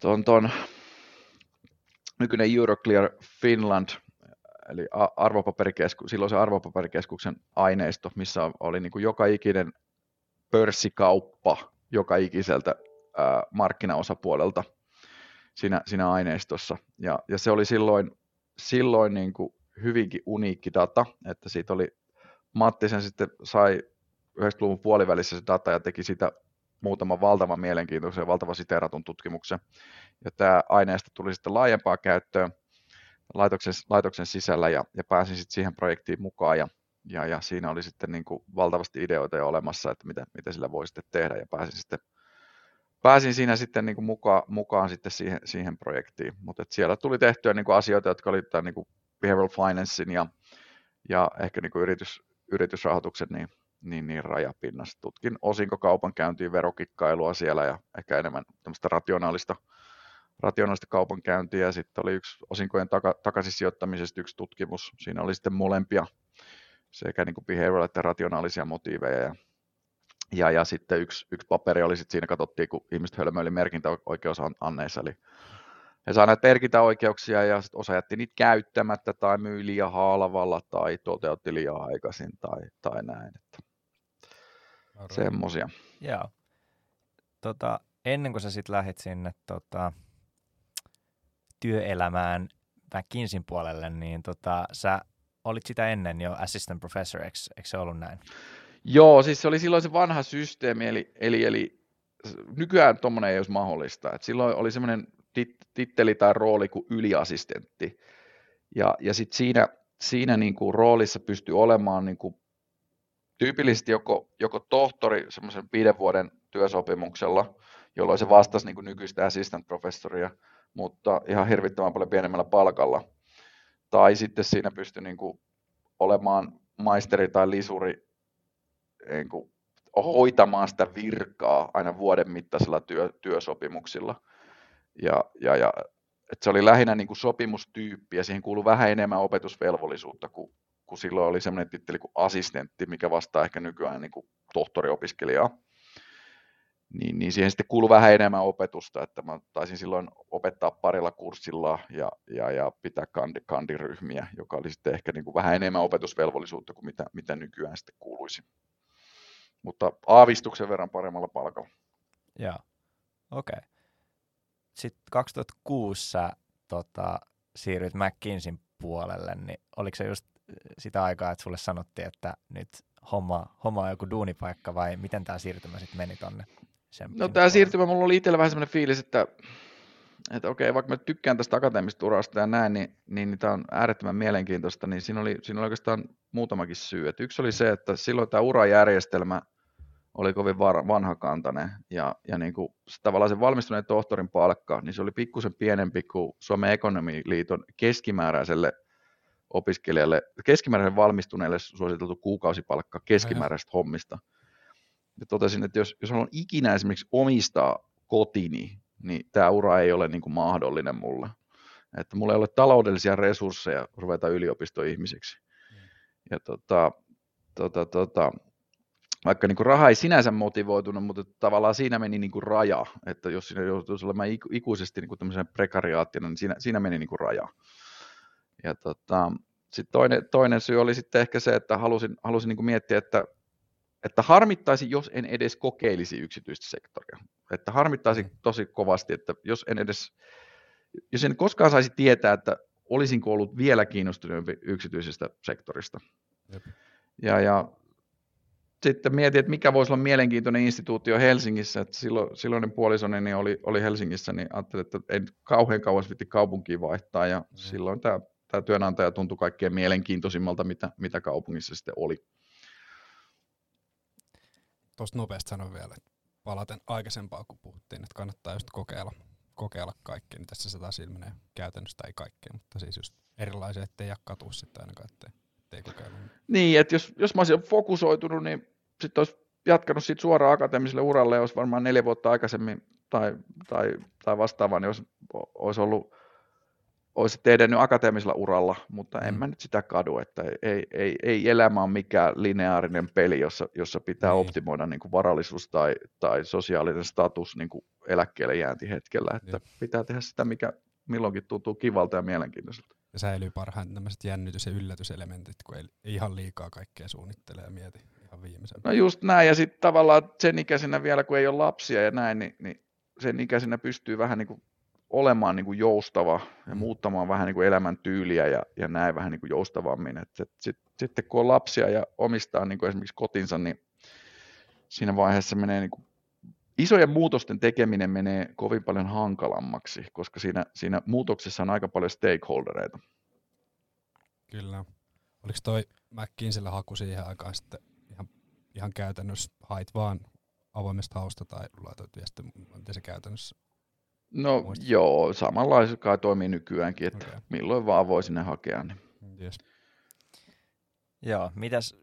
ton, ton nykyinen Euroclear Finland, eli arvopaperikesku, silloin se arvopaperikeskuksen aineisto, missä oli niin kuin joka ikinen pörssikauppa joka ikiseltä ää, markkinaosapuolelta siinä, siinä aineistossa. Ja, ja se oli silloin, silloin niin kuin hyvinkin uniikki data, että siitä oli, Matti sen sitten sai 90-luvun puolivälissä se data ja teki sitä muutaman valtavan mielenkiintoisen ja valtavan siteeratun tutkimuksen. Ja tämä aineisto tuli sitten laajempaa käyttöön laitoksen, laitoksen sisällä ja, ja pääsin sitten siihen projektiin mukaan ja ja, ja siinä oli sitten niin kuin valtavasti ideoita jo olemassa, että mitä, mitä sillä voi sitten tehdä ja pääsin sitten pääsin siinä sitten niin kuin mukaan, mukaan sitten siihen, siihen projektiin, mutta siellä tuli tehtyä niin kuin asioita, jotka oli tämän niin kuin behavioral financein ja, ja ehkä niin kuin yritys, yritysrahoituksen niin, niin, niin rajapinnassa. Tutkin osinkokaupankäyntiä, verokikkailua siellä ja ehkä enemmän tämmöistä rationaalista, rationaalista kaupankäyntiä. Sitten oli yksi osinkojen taka, takaisin sijoittamisesta yksi tutkimus. Siinä oli sitten molempia sekä niin kuin behavioral että rationaalisia motiiveja. Ja, ja, ja sitten yksi, yksi paperi oli sitten siinä, katsottiin, kun ihmiset hölmöili merkintäoikeusanneissa, eli he saivat näitä merkintäoikeuksia ja sit osa jätti niitä käyttämättä tai myi liian halvalla tai toteutti liian aikaisin tai, tai näin. Että semmosia. Joo. Tota, ennen kuin sä sitten lähdit sinne tota, työelämään McKinseyn puolelle, niin tota, sä olit sitä ennen jo assistant professor, eikö, eikö se ollut näin? Joo, siis se oli silloin se vanha systeemi, eli, eli, eli nykyään tuommoinen ei olisi mahdollista. Et silloin oli semmoinen titteli tai rooli kuin yliassistentti. Ja, ja sitten siinä, siinä niin roolissa pystyy olemaan niin tyypillisesti joko, joko tohtori semmoisen viiden vuoden työsopimuksella, jolloin se vastasi niin kuin nykyistä assistant professoria, mutta ihan hirvittävän paljon pienemmällä palkalla. Tai sitten siinä pystyi niin kuin olemaan maisteri tai lisuri niin kuin hoitamaan sitä virkaa aina vuoden mittaisilla työ, työsopimuksilla. Ja, ja, ja että se oli lähinnä niin kuin sopimustyyppi ja siihen kuului vähän enemmän opetusvelvollisuutta kuin, kuin silloin oli semmoinen titteli kuin assistentti, mikä vastaa ehkä nykyään niin kuin tohtoriopiskelijaa. Niin, niin siihen sitten kuului vähän enemmän opetusta, että mä taisin silloin opettaa parilla kurssilla ja, ja, ja pitää kandi, kandiryhmiä, joka oli sitten ehkä niin kuin vähän enemmän opetusvelvollisuutta kuin mitä, mitä nykyään sitten kuuluisi. Mutta aavistuksen verran paremmalla palkalla. Joo, okei. Okay sitten 2006 sä tota, siirryt McKinseyn puolelle, niin oliko se just sitä aikaa, että sulle sanottiin, että nyt homma, homma on joku duunipaikka vai miten tämä siirtymä sitten meni tonne? Sen, no tämä siirtymä, mulla oli itsellä vähän semmoinen fiilis, että, että okei, vaikka mä tykkään tästä akateemisesta urasta ja näin, niin, niin, niin tämä on äärettömän mielenkiintoista, niin siinä oli, siinä oli oikeastaan muutamakin syy. Et yksi oli se, että silloin tämä urajärjestelmä – oli kovin vanhakantainen ja, ja niin kuin, tavallaan se valmistuneen tohtorin palkka, niin se oli pikkusen pienempi kuin Suomen ekonomiliiton keskimääräiselle opiskelijalle, keskimääräiselle valmistuneelle suositeltu kuukausipalkka keskimääräisestä hommista. Ja totesin, että jos, jos haluan ikinä esimerkiksi omistaa kotini, niin tämä ura ei ole niin kuin mahdollinen mulle. Että mulla ei ole taloudellisia resursseja ruveta yliopistoihmiseksi. Mm. Ja tota, tota, tota, vaikka niin kuin raha ei sinänsä motivoitunut, mutta tavallaan siinä meni niin kuin raja, että jos siinä joutuisi olemaan ikuisesti niin kuin prekariaattina, niin siinä, siinä meni niin kuin raja. Ja tota, sitten toinen, toinen syy oli sitten ehkä se, että halusin, halusin niin kuin miettiä, että, että harmittaisi, jos en edes kokeilisi yksityistä sektoria. Että harmittaisi mm. tosi kovasti, että jos en edes, jos en koskaan saisi tietää, että olisinko ollut vielä kiinnostuneempi yksityisestä sektorista. Jep. Ja, ja sitten mietin, että mikä voisi olla mielenkiintoinen instituutio Helsingissä. Että silloin, silloinen puolisoni niin oli, oli Helsingissä, niin ajattelin, että ei kauhean kauas viti kaupunkiin vaihtaa. Ja mm. silloin tämä, tämä työnantaja tuntui kaikkein mielenkiintoisimmalta, mitä, mitä kaupungissa sitten oli. Tuosta nopeasti sanon vielä, että palaten aikaisempaa, kun puhuttiin, että kannattaa just kokeilla, kokeilla kaikkea, niin tässä se taas ilmenee käytännössä ei kaikkea, mutta siis just erilaisia, ettei jää katua sitten ainakaan, ettei, ettei kokeilla. Niin, että jos, jos mä olisin fokusoitunut, niin sitten olisi jatkanut siitä suoraan akateemiselle uralle, olisi varmaan neljä vuotta aikaisemmin tai, tai, tai vastaavaa, niin olisi, olisi ollut olisi edennyt akateemisella uralla, mutta en mm. mä nyt sitä kadu, että ei, ei, ei elämä ole mikään lineaarinen peli, jossa, jossa pitää niin. optimoida niin kuin varallisuus tai, tai sosiaalinen status niin kuin eläkkeelle jäänti hetkellä, että Jep. pitää tehdä sitä, mikä milloinkin tuntuu kivalta ja mielenkiintoiselta. Ja säilyy parhaiten tämmöiset jännitys- ja yllätyselementit, kun ei, ei ihan liikaa kaikkea suunnittele ja mieti ihan viimeisen. No just näin, ja sitten tavallaan sen ikäisenä vielä, kun ei ole lapsia ja näin, niin, niin sen ikäisenä pystyy vähän niin kuin olemaan niin kuin joustava ja mm. muuttamaan vähän niin kuin elämän tyyliä ja, ja näin vähän niin kuin joustavammin. Et, et sit, sitten kun on lapsia ja omistaa niin kuin esimerkiksi kotinsa, niin siinä vaiheessa menee niin kuin isojen muutosten tekeminen menee kovin paljon hankalammaksi, koska siinä, siinä muutoksessa on aika paljon stakeholdereita. Kyllä. Oliko toi McKinseyllä haku siihen aikaan sitten ihan, ihan käytännössä hait vaan avoimesta hausta tai laitoit viesti, miten se käytännössä? No muistat? joo, samanlaisia kai toimii nykyäänkin, että okay. milloin vaan voi sinne hakea. Niin. Yes. Joo, mitäs,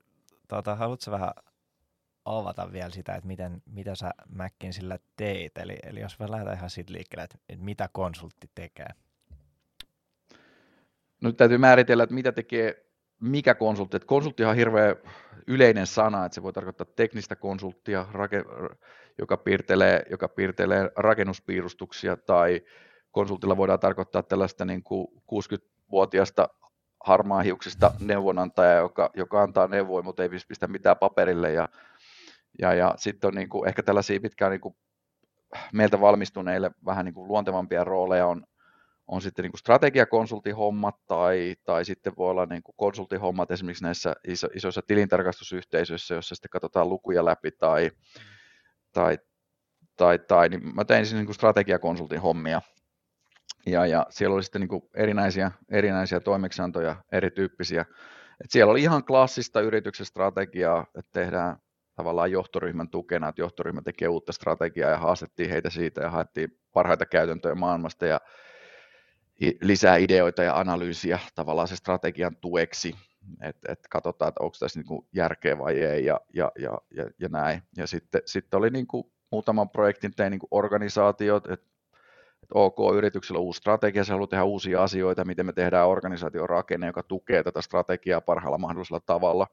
tuota, haluatko vähän avata vielä sitä, että miten, mitä sä Mäkkin sillä teit, eli, eli jos me lähdetään ihan siitä liikkeelle, että, että mitä konsultti tekee? No nyt täytyy määritellä, että mitä tekee mikä konsultti. Että konsultti on hirveän yleinen sana, että se voi tarkoittaa teknistä konsulttia, joka, piirtelee, joka piirtelee rakennuspiirustuksia, tai konsultilla voidaan tarkoittaa tällaista niin kuin 60-vuotiaasta harmaahiuksista neuvonantaja, joka, joka antaa neuvoja, mutta ei pistä mitään paperille. Ja, ja, ja sitten on niin kuin, ehkä tällaisia, mitkä niin kuin meiltä valmistuneille vähän niin kuin luontevampia rooleja on on sitten niin kuin strategiakonsultihommat tai, tai sitten voi olla niin kuin konsultihommat esimerkiksi näissä iso, isoissa tilintarkastusyhteisöissä, joissa sitten katsotaan lukuja läpi tai, tai, tai, tai niin mä tein siis niin kuin strategiakonsultin hommia Ja, ja siellä oli sitten niin kuin erinäisiä, erinäisiä toimeksiantoja, erityyppisiä. Et siellä oli ihan klassista yrityksen strategiaa, että tehdään tavallaan johtoryhmän tukena, että johtoryhmä tekee uutta strategiaa ja haastettiin heitä siitä ja haettiin parhaita käytäntöjä maailmasta ja lisää ideoita ja analyysiä tavallaan se strategian tueksi, että et katsotaan, että onko tässä niinku järkeä vai ei ja, ja, ja, ja, ja näin. Ja sitten, sitten oli niinku muutaman projektin tein niinku organisaatiot, että et OK, yrityksellä on uusi strategia, se haluaa tehdä uusia asioita, miten me tehdään organisaation rakenne, joka tukee tätä strategiaa parhaalla mahdollisella tavalla.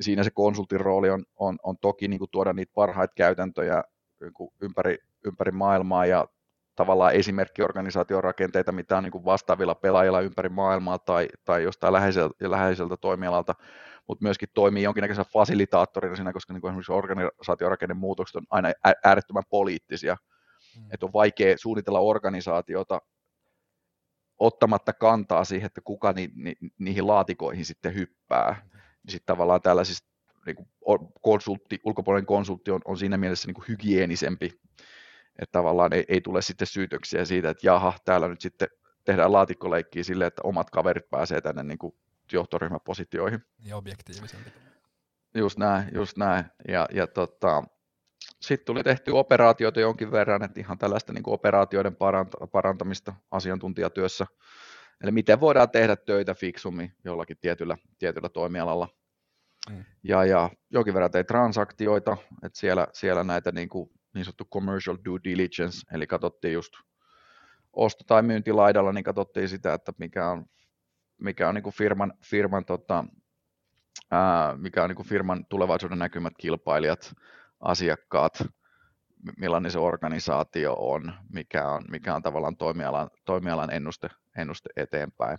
Siinä se konsultin rooli on, on, on toki niin kuin tuoda niitä parhaita käytäntöjä niin ympäri, ympäri maailmaa ja tavallaan esimerkkiorganisaation rakenteita, mitä on niin kuin vastaavilla pelaajilla ympäri maailmaa tai, tai jostain läheiseltä, läheiseltä toimialalta, mutta myöskin toimii jonkinnäköisenä fasilitaattorina siinä, koska niin kuin esimerkiksi organisaatiorakenteen muutokset on aina äärettömän poliittisia, mm. että on vaikea suunnitella organisaatiota ottamatta kantaa siihen, että kuka ni, ni, niihin laatikoihin sitten hyppää. Mm. Sitten tavallaan tällaisista niin kuin konsultti, ulkopuolinen konsultti on, on siinä mielessä niin kuin hygienisempi että tavallaan ei, ei tule sitten syytöksiä siitä, että jaha, täällä nyt sitten tehdään laatikkoleikkiä silleen, että omat kaverit pääsee tänne niin kuin johtoryhmäpositioihin. Ja objektiivisempi. Just näin, just näin. Ja, ja tota, sitten tuli tehty operaatioita jonkin verran, että ihan tällaista niin kuin operaatioiden parantamista asiantuntijatyössä. Eli miten voidaan tehdä töitä fiksummin jollakin tietyllä, tietyllä toimialalla. Mm. Ja, ja jonkin verran tein transaktioita, että siellä, siellä näitä niin kuin niin sanottu commercial due diligence, eli katsottiin just osto- tai myyntilaidalla, niin katsottiin sitä, että mikä on, mikä on niin kuin firman, firman tota, ää, mikä on niin kuin firman tulevaisuuden näkymät kilpailijat, asiakkaat, millainen se organisaatio on, mikä on, mikä on tavallaan toimialan, toimialan ennuste, ennuste eteenpäin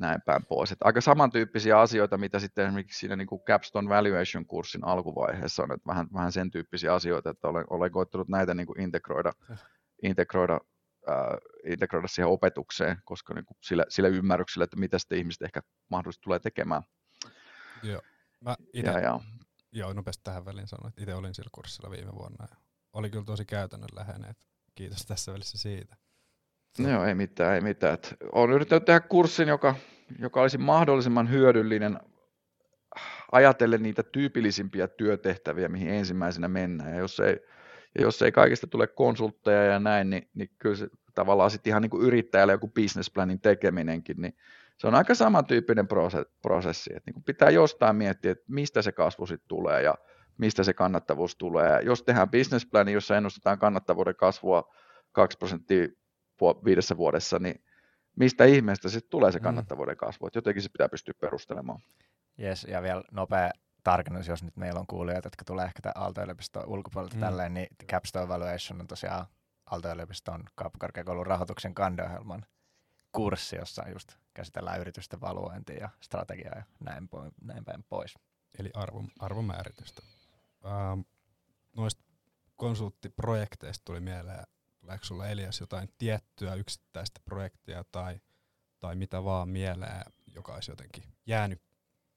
näin päin pois. Et aika samantyyppisiä asioita, mitä sitten esimerkiksi siinä niin kuin Capstone Valuation-kurssin alkuvaiheessa on, että vähän, vähän sen tyyppisiä asioita, että olen, olen koittanut näitä niin kuin integroida, integroida, äh, integroida siihen opetukseen, koska niin kuin sillä, sillä ymmärryksellä, että mitä sitten ihmiset ehkä mahdollisesti tulee tekemään. Joo, mä ite, ja, ja. joo nopeasti tähän väliin sanoin, että itse olin sillä kurssilla viime vuonna ja oli kyllä tosi käytännönläheinen, että kiitos tässä välissä siitä. No joo, ei mitään, ei mitään. Olen yrittänyt tehdä kurssin, joka, joka olisi mahdollisimman hyödyllinen ajatellen niitä tyypillisimpiä työtehtäviä, mihin ensimmäisenä mennään. Ja jos ei, ja jos ei kaikista tule konsultteja ja näin, niin, niin kyllä se tavallaan sitten ihan niin kuin yrittäjälle joku businessplanin tekeminenkin, niin se on aika samantyyppinen prosessi. Että niin kuin pitää jostain miettiä, että mistä se kasvu sitten tulee ja mistä se kannattavuus tulee. Jos tehdään businessplani, jossa ennustetaan kannattavuuden kasvua 2 prosenttia viidessä vuodessa, niin mistä ihmeestä sitten tulee se mm. kannattavuuden kasvu, että jotenkin se pitää pystyä perustelemaan. Yes, ja vielä nopea tarkennus, jos nyt meillä on kuulijoita, jotka tulee ehkä Aalto-yliopiston ulkopuolelta mm. tälleen, niin Capstone Evaluation on tosiaan Aalto-yliopiston kauppakorkeakoulun rahoituksen kandeohjelman kurssi, jossa just käsitellään yritysten valuointia ja strategiaa ja näin, po- näin päin pois. Eli arvo, arvomääritystä. Ähm, noista konsulttiprojekteista tuli mieleen Tuleeko sulla Elias jotain tiettyä yksittäistä projektia tai, tai mitä vaan mieleen, joka olisi jotenkin jäänyt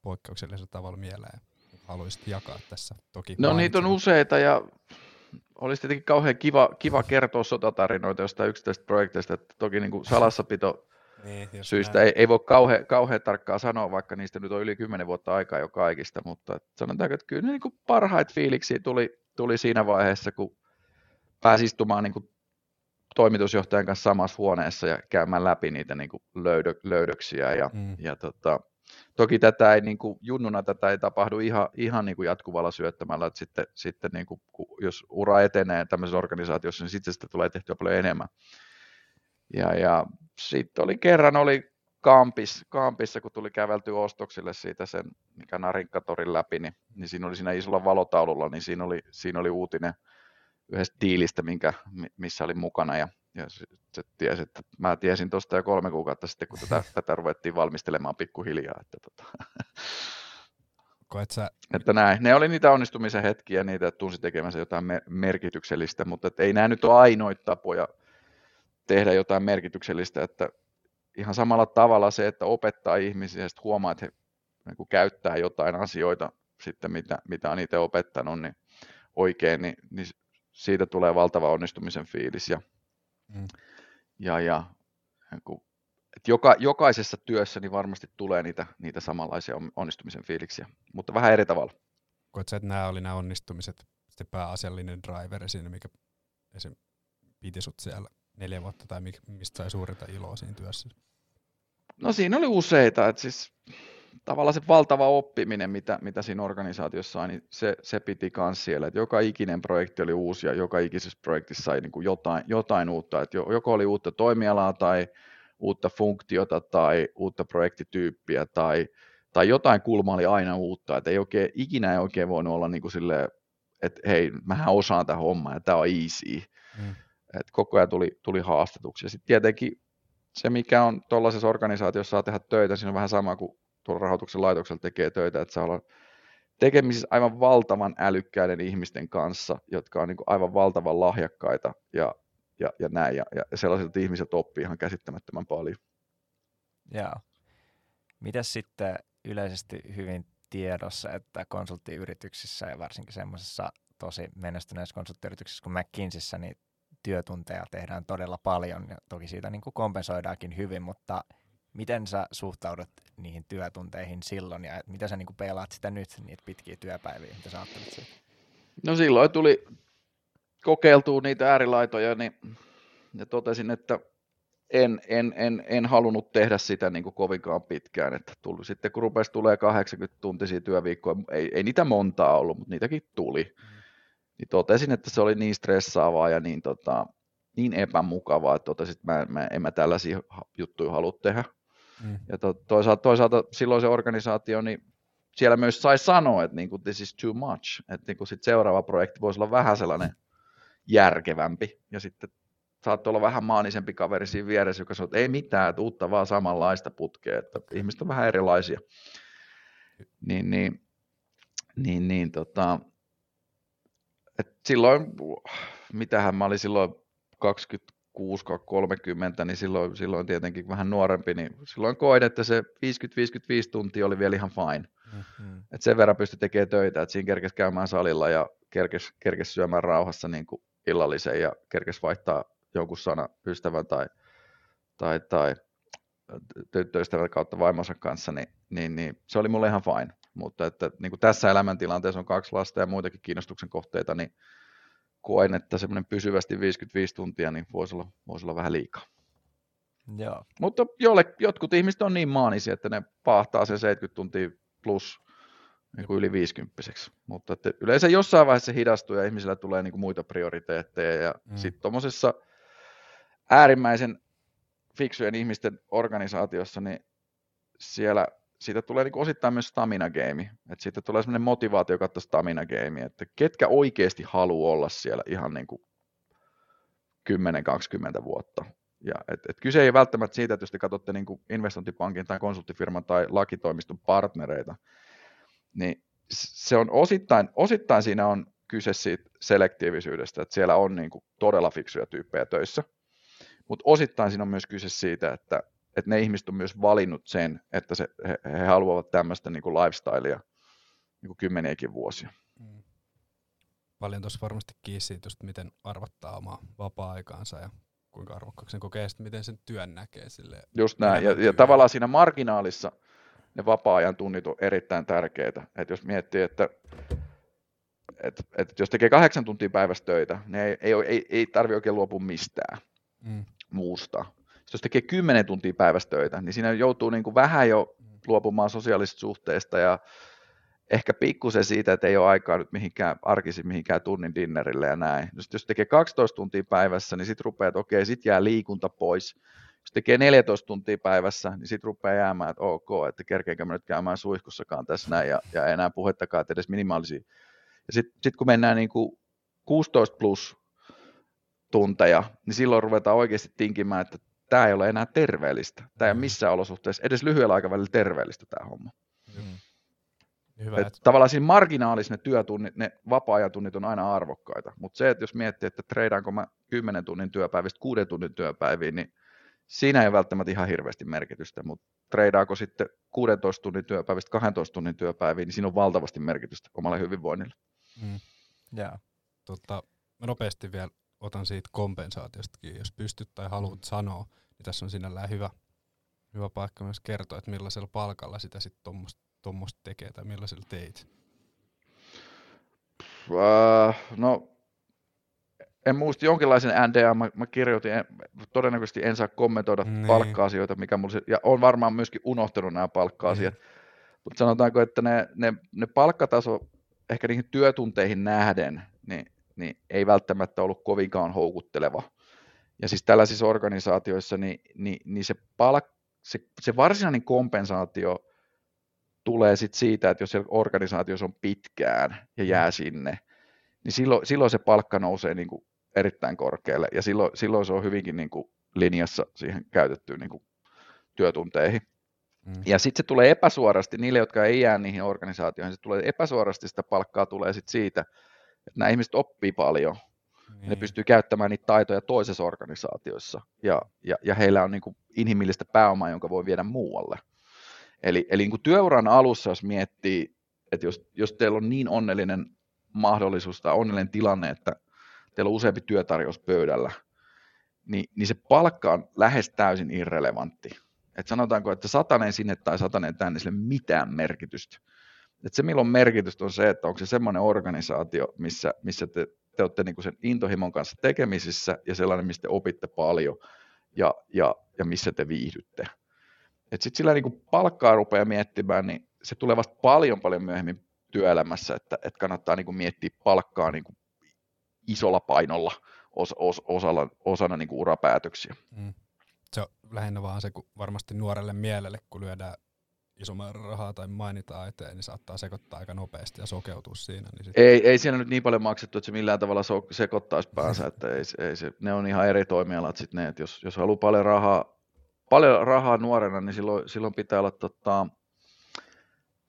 poikkeuksellisella tavalla mieleen? Haluaisit jakaa tässä toki. No niitä on useita ja olisi tietenkin kauhean kiva, kiva kertoa sotatarinoita jostain yksittäisestä projekteista, että toki niin kuin salassapito niin, syistä ei, ei voi kauhean, kauhean tarkkaan sanoa, vaikka niistä nyt on yli 10 vuotta aikaa jo kaikista, mutta sanotaanko, että kyllä niin kuin parhaita fiiliksiä tuli, tuli siinä vaiheessa, kun pääsi istumaan niin kuin toimitusjohtajan kanssa samassa huoneessa ja käymään läpi niitä niin kuin löydö, löydöksiä. Ja, mm. ja tota, toki tätä ei, niin kuin, junnuna tätä ei tapahdu ihan, ihan niin kuin jatkuvalla syöttämällä, että sitten, sitten niin kuin, jos ura etenee tämmöisessä organisaatiossa, niin sitten sitä tulee tehtyä paljon enemmän. Ja, ja sitten oli kerran oli Kampis, Kampissa, kun tuli kävelty ostoksille siitä sen, mikä Narinkatorin läpi, niin, niin siinä oli siinä isolla valotaululla, niin siinä oli, siinä oli uutinen – yhdestä diilistä, minkä, missä oli mukana ja, ja se, tiesi, että mä tiesin tuosta jo kolme kuukautta sitten, kun tätä, tätä ruvettiin valmistelemaan pikkuhiljaa. Että, tota. Koet sä... että näin. Ne oli niitä onnistumisen hetkiä, niitä tunsi tekemänsä jotain merkityksellistä, mutta ei nämä nyt ole ainoita tapoja tehdä jotain merkityksellistä, että ihan samalla tavalla se, että opettaa ihmisiä ja huomaa, että he niin käyttää jotain asioita sitten, mitä, mitä on itse opettanut, niin oikein, niin, niin siitä tulee valtava onnistumisen fiilis. Ja, mm. ja, ja että joka, jokaisessa työssä niin varmasti tulee niitä, niitä samanlaisia onnistumisen fiiliksiä, mutta vähän eri tavalla. Koetko että nämä oli nämä onnistumiset se pääasiallinen driveri siinä, mikä esim. piti sut siellä neljä vuotta, tai mistä sai suurinta iloa siinä työssä? No siinä oli useita, että siis tavallaan se valtava oppiminen, mitä, mitä siinä organisaatiossa sai, niin se, se piti myös siellä. Että joka ikinen projekti oli uusi ja joka ikisessä projektissa sai niin kuin jotain, jotain uutta. Että joko oli uutta toimialaa tai uutta funktiota tai uutta projektityyppiä tai, tai jotain kulmaa oli aina uutta. Että ei oikein, ikinä ei oikein voinut olla niin kuin silleen, että hei, mähän osaan tähän hommaa ja tämä on easy. Mm. Et koko ajan tuli, tuli haastetuksi. Ja sitten tietenkin se, mikä on tuollaisessa organisaatiossa saa tehdä töitä, siinä on vähän sama kuin tuolla rahoituksen laitoksella tekee töitä, että saa olla tekemisissä aivan valtavan älykkäiden ihmisten kanssa, jotka on niin kuin aivan valtavan lahjakkaita ja, ja, ja näin, ja, ja sellaiset ihmiset oppii ihan käsittämättömän paljon. Joo. Mitäs sitten yleisesti hyvin tiedossa, että konsulttiyrityksissä ja varsinkin semmoisessa tosi menestyneessä konsulttiyrityksessä kuin McKinseyssä, niin työtunteja tehdään todella paljon ja toki siitä niin kuin kompensoidaankin hyvin, mutta miten sä suhtaudut niihin työtunteihin silloin ja mitä sä niin pelaat sitä nyt, niitä pitkiä työpäiviä, mitä sä ajattelet siitä? No silloin tuli kokeiltua niitä äärilaitoja niin, ja totesin, että en, en, en, en halunnut tehdä sitä niin kuin kovinkaan pitkään. Että tuli, sitten kun rupesi tulee 80 tuntisia työviikkoja, ei, ei niitä montaa ollut, mutta niitäkin tuli. Mm. Niin totesin, että se oli niin stressaavaa ja niin, tota, niin epämukavaa, että totesin, että mä, mä, en mä tällaisia juttuja halua tehdä. Mm. Ja to, toisaalta, toisaalta silloin se organisaatio, niin siellä myös sai sanoa, että niin kuin, this is too much, että niin kuin sit seuraava projekti voisi olla vähän sellainen järkevämpi, ja sitten saattoi olla vähän maanisempi kaveri siinä vieressä, joka sanoi, että ei mitään, että uutta vaan samanlaista putkea, että ihmiset on vähän erilaisia. Niin, niin, niin, niin tota, et silloin, mitähän mä olin silloin 26 30 niin silloin, silloin tietenkin vähän nuorempi, niin silloin koin, että se 50-55 tuntia oli vielä ihan fine. Mm-hmm. Et sen verran pystyi tekemään töitä, että siinä kerkesi käymään salilla ja kerkesi, kerkesi syömään rauhassa niin kuin illallisen ja kerkesi vaihtaa jonkun sana ystävän tai, tai, tai tyttöystävän kautta vaimonsa kanssa, niin, niin, niin se oli mulle ihan fine. Mutta että, niin kuin tässä elämäntilanteessa on kaksi lasta ja muitakin kiinnostuksen kohteita, niin että semmoinen pysyvästi 55 tuntia niin voisi olla, voisi olla vähän liikaa. Joo. Mutta jolle, jotkut ihmiset on niin maanisia, että ne pahtaa sen 70 tuntia plus niin kuin yli 50 Mutta että yleensä jossain vaiheessa se hidastuu ja ihmisillä tulee niin kuin muita prioriteetteja. Ja mm. sitten tuommoisessa äärimmäisen fiksujen ihmisten organisaatiossa, niin siellä siitä tulee niin osittain myös stamina game, että siitä tulee semmoinen motivaatio katsoa stamina game, että ketkä oikeasti haluaa olla siellä ihan niin kuin 10-20 vuotta. Ja et, et kyse ei välttämättä siitä, että jos te katsotte niin kuin investointipankin tai konsulttifirman tai lakitoimiston partnereita, niin se on osittain, osittain siinä on kyse siitä selektiivisyydestä, että siellä on niin kuin todella fiksuja tyyppejä töissä, mutta osittain siinä on myös kyse siitä, että, että ne ihmiset on myös valinnut sen, että se, he, he haluavat tämmöistä niin kuin lifestylea niin kuin kymmeniäkin vuosia. Mm. Paljon tuossa varmasti kiinni siitä, miten arvottaa omaa vapaa-aikaansa ja kuinka arvokkaaksi sen kokee, ja miten sen työn näkee. Sille Just näin, ja, ja tavallaan siinä marginaalissa ne vapaa-ajan tunnit on erittäin tärkeitä. Et jos miettii, että et, et jos tekee kahdeksan tuntia päivässä töitä, niin ei, ei, ei, ei tarvitse oikein luopua mistään mm. muusta. Sitten jos tekee kymmenen tuntia päivässä töitä, niin siinä joutuu niin kuin vähän jo luopumaan sosiaalisista suhteista ja ehkä pikkusen siitä, että ei ole aikaa nyt mihinkään arkisin mihinkään tunnin dinnerille ja näin. Sitten jos tekee 12 tuntia päivässä, niin sitten rupeaa, että okei, sitten jää liikunta pois. Jos tekee 14 tuntia päivässä, niin sitten rupeaa jäämään, että ok, että kerkeekö mä nyt käymään suihkussakaan tässä näin ja, ja enää puhettakaan, että edes minimaalisia. Ja sitten sit kun mennään niin kuin 16 plus tunteja, niin silloin ruvetaan oikeasti tinkimään, että tämä ei ole enää terveellistä. Tämä ei ole mm. missään olosuhteessa edes lyhyellä aikavälillä terveellistä tämä homma. Mm. Hyvä, että... Tavallaan siinä marginaalissa ne työtunnit, ne vapaa-ajan tunnit on aina arvokkaita, mutta se, että jos miettii, että treidaanko mä 10 tunnin työpäivistä 6 tunnin työpäiviin, niin siinä ei välttämättä ihan hirveästi merkitystä, mutta treidaako sitten 16 tunnin työpäivistä 12 tunnin työpäiviin, niin siinä on valtavasti merkitystä omalle hyvinvoinnille. Mm. Yeah. Tota, mä nopeasti vielä otan siitä kompensaatiostakin, jos pystyt tai haluat mm. sanoa, niin tässä on sinällään hyvä, hyvä paikka myös kertoa, että millaisella palkalla sitä sitten tuommoista tekee tai millaisella teit. Uh, no, en muista jonkinlaisen NDA, mä, mä kirjoitin, en, todennäköisesti en saa kommentoida niin. palkka-asioita, mikä mulla ja on varmaan myöskin unohtanut nämä palkka-asiat, niin. mutta sanotaanko, että ne, ne, ne palkkataso ehkä niihin työtunteihin nähden, niin, niin ei välttämättä ollut kovinkaan houkutteleva. Ja siis tällaisissa organisaatioissa, niin, niin, niin se, palk, se, se varsinainen kompensaatio tulee sit siitä, että jos siellä organisaatiossa on pitkään ja jää mm. sinne, niin silloin, silloin se palkka nousee niin kuin erittäin korkealle ja silloin, silloin se on hyvinkin niin kuin linjassa siihen käytettyyn niin kuin työtunteihin. Mm. Ja sitten se tulee epäsuorasti niille, jotka ei jää niihin organisaatioihin, se tulee epäsuorasti sitä palkkaa tulee sit siitä, että nämä ihmiset oppii paljon, niin. ne pystyy käyttämään niitä taitoja toisessa organisaatiossa ja, ja, ja heillä on niin kuin inhimillistä pääomaa, jonka voi viedä muualle. Eli, eli niin kuin työuran alussa, jos miettii, että jos, jos teillä on niin onnellinen mahdollisuus tai onnellinen tilanne, että teillä on useampi työtarjous pöydällä, niin, niin se palkka on lähes täysin irrelevantti. Et sanotaanko, että satanen sinne tai satanen tänne, niin sille mitään merkitystä. Et se, milloin merkitystä on se, että onko se semmoinen organisaatio, missä, missä te, te olette niinku sen intohimon kanssa tekemisissä ja sellainen, mistä te opitte paljon ja, ja, ja missä te viihdytte. Sitten sillä niinku palkkaa rupeaa miettimään, niin se tulee vasta paljon paljon myöhemmin työelämässä, että, että kannattaa niinku miettiä palkkaa niinku isolla painolla os, os, osalla, osana niinku urapäätöksiä. Mm se on lähinnä vaan se, kun varmasti nuorelle mielelle, kun lyödään iso määrä rahaa tai mainitaan eteen, niin saattaa sekoittaa aika nopeasti ja sokeutua siinä. Niin sit... ei, ei siinä nyt niin paljon maksettu, että se millään tavalla so- sekoittaisi päänsä, että ei, ei se, ne on ihan eri toimialat sitten ne, että jos, jos haluaa paljon rahaa, paljon rahaa nuorena, niin silloin, silloin pitää olla tota,